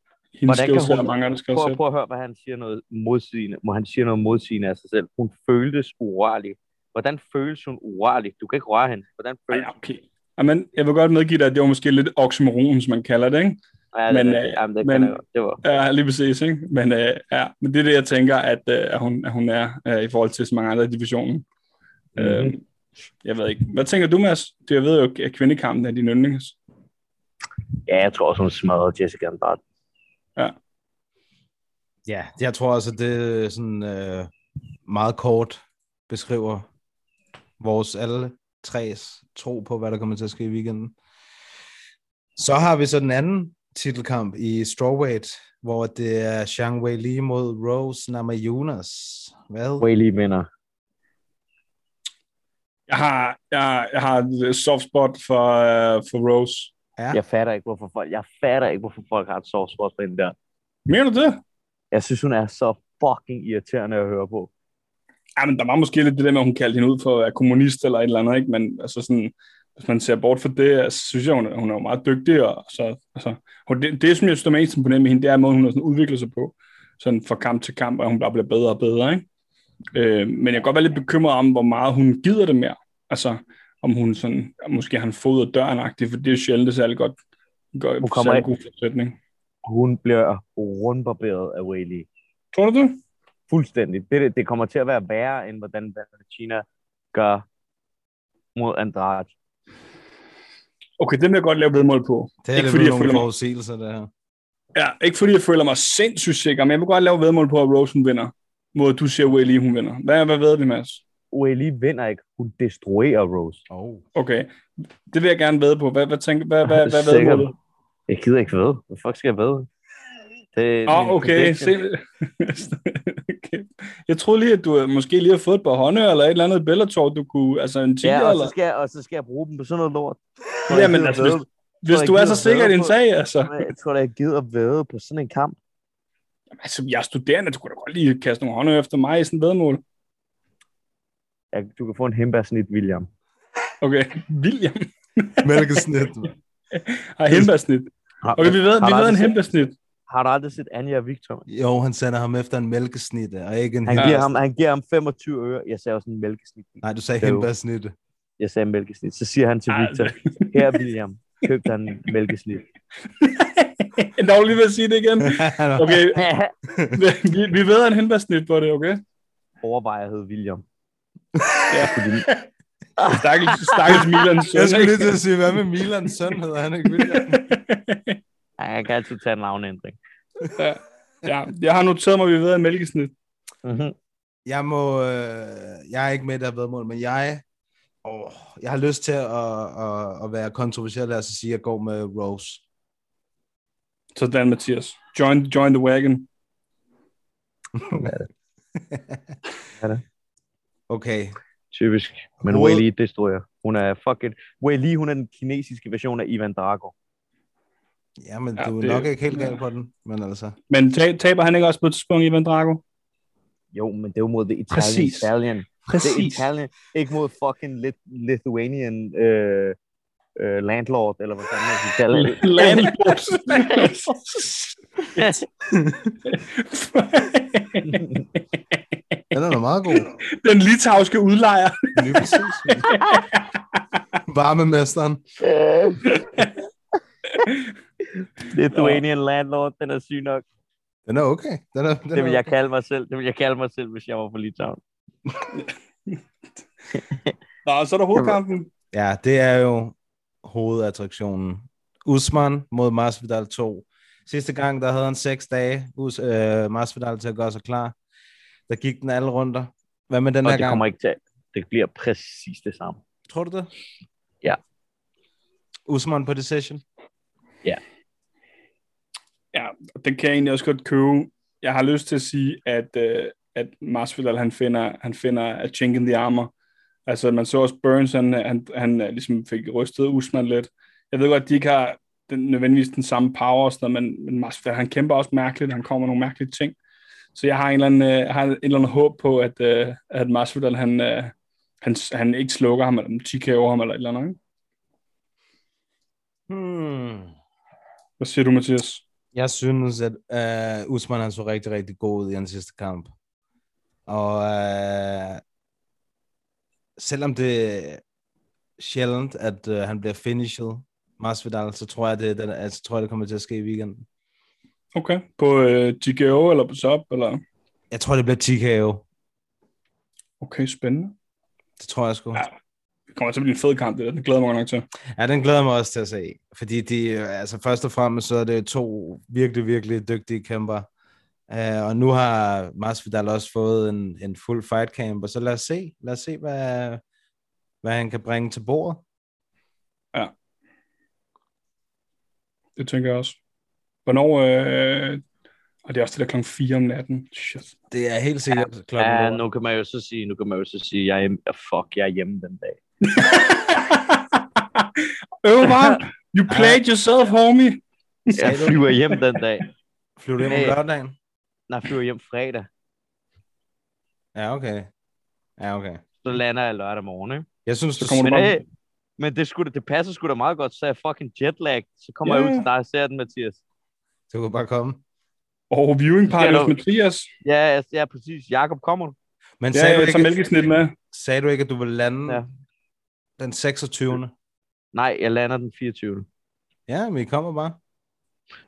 S4: hendes skills, og mange andre skal
S8: prøv, prøv at høre, hvad han siger noget modsigende. Må han siger noget modsigende af sig selv. Hun føltes urørlig. Hvordan føles hun urørlig? Du kan ikke røre hende. Hvordan føles
S4: Ja, okay. Jamen, jeg vil godt medgive dig, at det var måske lidt oxymoron, som man kalder det, ikke?
S8: Ja, det,
S4: Men,
S8: men,
S4: øh,
S8: jamen, det,
S4: men,
S8: det var.
S4: Ja, lige præcis, ikke? Men, øh, ja, men det er det, jeg tænker, at, øh, at, hun, at hun er øh, i forhold til så mange andre i divisionen. Mm. Øh, jeg ved ikke. Hvad tænker du, Mads? Det jeg ved jo, at kvindekampen er din yndlings.
S8: Ja, jeg tror også, hun smadrede Jessica Andrade.
S7: Ja, jeg tror også, at det er sådan øh, meget kort beskriver vores alle tres tro på, hvad der kommer til at ske i weekenden. Så har vi så den anden titelkamp i strawweight, hvor det er Zhang Wei Li mod Rose Namajunas. Hvad?
S8: Lige vinder.
S4: Jeg har, jeg, jeg har et soft spot for, uh, for Rose.
S7: Ja.
S8: Jeg fatter ikke, hvorfor folk, jeg fatter ikke, hvorfor folk har et soft spot for hende der.
S4: Mener du det?
S8: Jeg synes, hun er så fucking irriterende at høre på.
S4: Ja, men der var måske lidt det der med, at hun kaldte hende ud for at være kommunist eller et eller andet, ikke? Men altså sådan, hvis man ser bort fra det, altså, synes jeg, hun er, hun er jo meget dygtig, og så, altså, hun, det, det, som jeg er mest imponerende med hende, det er, at måden, hun har sådan udviklet sig på, sådan fra kamp til kamp, og hun bare bliver bedre og bedre, ikke? Øh, men jeg kan godt være lidt bekymret om, hvor meget hun gider det mere. Altså, om hun sådan, måske har en fod og døren for det er jo sjældent, er særlig godt, godt
S8: Hun kommer
S4: særlig god forudsætning.
S8: Hun bliver rundbarberet af Whaley.
S4: Tror du det?
S8: Fuldstændig. Det, det kommer til at være værre, end hvordan China gør mod Andrade.
S4: Okay, det vil jeg godt lave vedmål på.
S7: Det er
S4: ikke fordi, jeg føler mig,
S7: forudsigelser, det her.
S4: ja, ikke fordi jeg føler mig sindssygt sikker, men jeg vil godt lave vedmål på, at Rose hun vinder. At du siger, Willy hun vinder. Hvad, hvad ved vi, Mads?
S8: Whaley vinder ikke. Hun destruerer Rose.
S7: Oh.
S4: Okay, det vil jeg gerne ved på. Hvad, hvad, tænker, hvad, hvad, hvad ved
S8: Sikkert.
S4: du?
S8: Jeg gider ikke ved. Hvad fuck skal jeg ved? Det, min
S4: oh, okay.
S8: prediction.
S4: Se. okay. Jeg troede lige, at du øh, måske lige har fået et par håndører, eller et eller andet Bellator, du kunne, altså en 10
S8: Ja, og
S4: eller...
S8: så, skal jeg, og så skal jeg bruge dem på sådan noget lort.
S4: Ja, men altså, hvis, hvis du er så sikker i din sag, altså.
S8: Jeg tror da, jeg gider væde på sådan en kamp.
S4: Altså, jeg er studerende, du kunne da godt lige kaste nogle håndører efter mig i sådan en vedmål.
S8: Ja, du kan få en hembærsnit, William.
S4: Okay, William
S7: Mælkesnit.
S4: har hembærsnit. Okay, vi ved, vi ved en hembærsnit.
S8: Har du aldrig set Anja og Victor?
S7: Jo, han sender ham efter en mælkesnit, og ikke en
S8: Han, giver ham, han giver ham 25 øre. Jeg sagde også en mælkesnit.
S7: Nej, du sagde hembærsnit.
S8: Jeg sagde mælkesnit. Så siger han til Victor, her William, køb dig en mælkesnit.
S4: Jeg var lige ved at sige det igen. Okay, vi, vi ved en hembærsnit på det, okay?
S8: Overvejer hed William.
S4: Ja. Stakkels, stakkels Milans søn.
S7: Jeg skulle lige til at sige, hvad med Milans søn hedder han ikke? William?
S8: Ja, han kan altid tage en navneændring.
S4: ja. ja, jeg har noteret mig, at vi ved en mælkesnit.
S8: Mm-hmm.
S7: Jeg må, øh, jeg er ikke med i det her vedmål, men jeg, åh, jeg har lyst til at, at, at være kontroversiel, altså sige, at jeg går med Rose.
S4: Sådan, Mathias. Join, join the wagon.
S7: Okay,
S8: Typisk. Men
S7: Hoved-
S8: Wei Li destruerer. Hun er fucking... Wei Li, hun er den kinesiske version af Ivan Drago.
S7: ja, men
S4: Ja,
S7: du er
S4: det-
S7: nok ikke helt gal på den, men altså.
S4: Men ta- taber han ikke også på et tidspunkt, Ivan Drago?
S8: Jo, men det er jo mod The Italian
S4: Præcis.
S8: Stallion. The Italian, ikke mod fucking Lit- Lithuanian øh, øh, landlord, eller hvad fanden man skal kalde det.
S4: Landlord.
S7: Den er da meget god.
S4: Den litauiske udlejer.
S7: Lige præcis. Varmemesteren.
S8: Lithuanian landlord, den er syg nok.
S7: Den er okay. Den er, den
S8: Det vil
S7: er
S8: jeg
S7: okay.
S8: kalde mig selv. Det vil jeg kalde mig selv, hvis jeg var fra Litauen.
S4: Nå, så er der hovedkampen.
S7: Ja, det er jo hovedattraktionen. Usman mod Masvidal 2. Sidste gang, der havde han seks dage, Us, øh, Masvidal til at gøre sig klar. Der gik den alle runder. Hvad med den
S8: Og
S7: her
S8: det
S7: gang?
S8: kommer ikke til. Det bliver præcis det samme.
S7: Tror du det?
S8: Ja.
S7: Usman på decision?
S4: Ja, den kan jeg egentlig også godt købe. Jeg har lyst til at sige, at, øh, at Masvidal, han finder, han finder a chink in the armor. Altså, man så også Burns, han, han, han øh, ligesom fik rystet Usman lidt. Jeg ved godt, at de ikke har den, nødvendigvis den samme power, og sådan noget, men, men Masvidal, han kæmper også mærkeligt. Han kommer med nogle mærkelige ting. Så jeg har en eller anden, øh, har et eller andet håb på, at, øh, at Masvidal, han, øh, han, han ikke slukker ham, eller TK'er ham, eller et eller andet. Ikke?
S7: Hmm.
S4: Hvad siger du, Mathias?
S7: Jeg synes, at uh, Usman han så rigtig, rigtig god ud i den sidste kamp. Og uh, selvom det er sjældent, at uh, han bliver finished Masvidal, så tror jeg, det, den, altså, tror jeg, det kommer til at ske i weekenden.
S4: Okay. På øh, TKO eller på sub, eller?
S7: Jeg tror, det bliver TKO.
S4: Okay, spændende.
S7: Det tror jeg sgu.
S4: Ja. Det kommer til at blive en fed kamp, det der. Den glæder mig nok til.
S7: Ja, den glæder mig også til at se. Fordi de, altså først og fremmest, så er det to virkelig, virkelig dygtige kæmper. Uh, og nu har Masvidal også fået en, en fuld fight camp, og så lad os se, lad os se, hvad, hvad han kan bringe til bordet.
S4: Ja. Det tænker jeg også. Hvornår... Øh... Og det er også det der klokken 4 om natten. Shit.
S7: Det er helt sikkert
S8: Ja,
S7: klokken
S8: ja, nu kan man jo så sige, nu kan man jo så sige, jeg er, fuck, jeg er hjemme den dag.
S4: Øv bare. You played yourself, homie.
S8: Jeg flyver hjem den dag.
S7: Flyver du hjem om lørdagen?
S8: Nej, jeg flyver hjem fredag.
S7: Ja, okay. Ja, okay.
S8: Så lander jeg lørdag morgen, ikke?
S7: Jeg synes,
S4: Så
S7: du
S4: kommer du
S8: Men, hey, men det, skulle, det passer sgu da meget godt, så er jeg fucking jetlag. Så kommer
S4: Ja,
S8: jeg ud
S4: ja.
S8: til dig og ser den, Mathias.
S7: du kan bare komme.
S4: Og viewing party hos
S8: du-
S4: Mathias.
S8: Ja, ja, ja præcis. Jakob, kommer du?
S7: Men
S4: Ja,
S7: sagde, du
S4: jeg tager
S7: ikke,
S4: med.
S7: sagde du ikke, at du ville lande
S8: Ja.
S7: Ja. den 26.
S8: Nej, jeg lander den 24.
S7: Ja, men I kommer bare.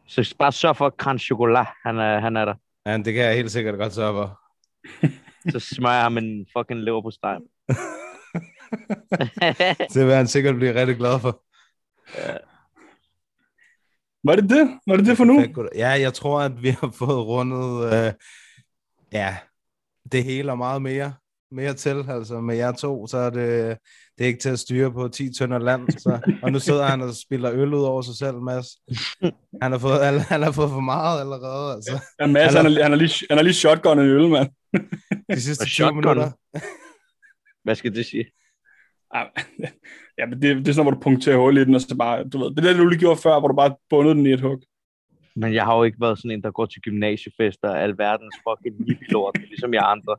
S8: Så bare sørg for, at Kran Chocolat, han er, han er der.
S7: Ja, det kan jeg helt sikkert godt sørge for.
S8: Så smører jeg ham en fucking lever på steg.
S7: Det vil han sikkert blive rigtig glad for.
S4: Var det det? Var det det for nu?
S7: Ja, jeg tror, at vi har fået rundet øh, ja, det hele og meget mere, mere til. Altså med jer to, så er det, det er ikke til at styre på 10 tønder land. Så, og nu sidder han og spiller øl ud over sig selv, Mads. Han har fået, han, han har fået for meget allerede. Altså.
S4: Ja, Mads, han, er, han, er lige, han er lige shotgunnet en øl, mand.
S7: De sidste
S8: Og
S7: 20
S8: shotgun.
S7: minutter.
S8: Hvad skal det sige?
S4: Ja, men det, det er sådan, hvor du punkterer hul i den, og så bare, du ved, det er det, du lige gjorde før, hvor du bare bundede den i et hug.
S8: Men jeg har jo ikke været sådan en, der går til gymnasiefester og alverdens fucking hippie-lort, ligesom jeg andre.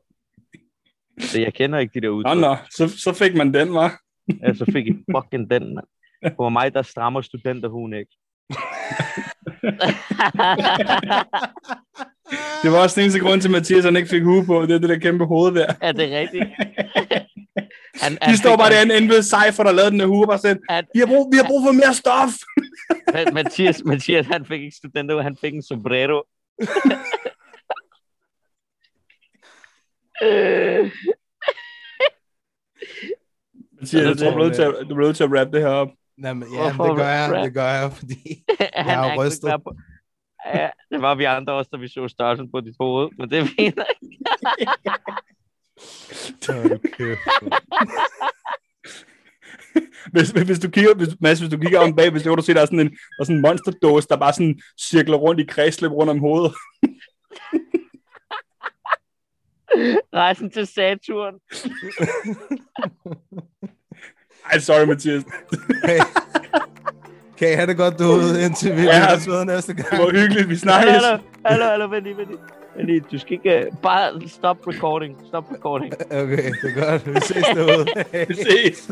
S8: Så jeg kender ikke de der
S4: Nå,
S8: udtryk.
S4: nå, så, så fik man den, var.
S8: Ja, så fik I fucking den, mand. For mig, der strammer studenterhuen ikke.
S4: Det var også den eneste grund til, at Mathias han ikke fik hue på. Det er det der kæmpe hoved der.
S8: er det rigtigt? Han,
S4: De står bare derinde inde ved Cypher, der lavede den der hue, og bare sådan,
S8: Han,
S4: vi har brug, vi har brug for mere stof.
S8: han, Mathias, Mathias, han fik ikke studenterhue, han fik en sombrero. Øh,
S4: Mathias, jeg tror, du bliver nødt til at, du bliver nødt til at wrap det her op.
S7: Jamen, ja,
S8: Hvorfor
S7: det gør jeg,
S8: rap?
S7: det gør jeg, fordi
S8: han,
S7: har rystet.
S8: ikke på. Ja, det var vi andre også, da vi så størrelsen på dit hoved, men det er fint.
S7: Hold kæft, mand.
S4: Hvis, hvis du kigger, hvis, Mads, hvis du kigger om bag, hvis du kan se, der er sådan en, der er sådan en monsterdåse, der bare sådan cirkler rundt i kredsløb rundt om hovedet.
S8: Rejsen til Saturn.
S4: Ej, sorry, Mathias.
S7: Hey. Kan I have det godt derude, indtil vi
S4: Ja.
S7: ved næste gang?
S4: Det var hyggeligt, vi snakkes.
S8: hallo, hallo, hallo, vent lige, vent lige. Vent lige, Du skal ikke... uh, Bare stop recording. Stop recording.
S7: Okay, det er godt. Vi ses derude.
S4: Vi ses.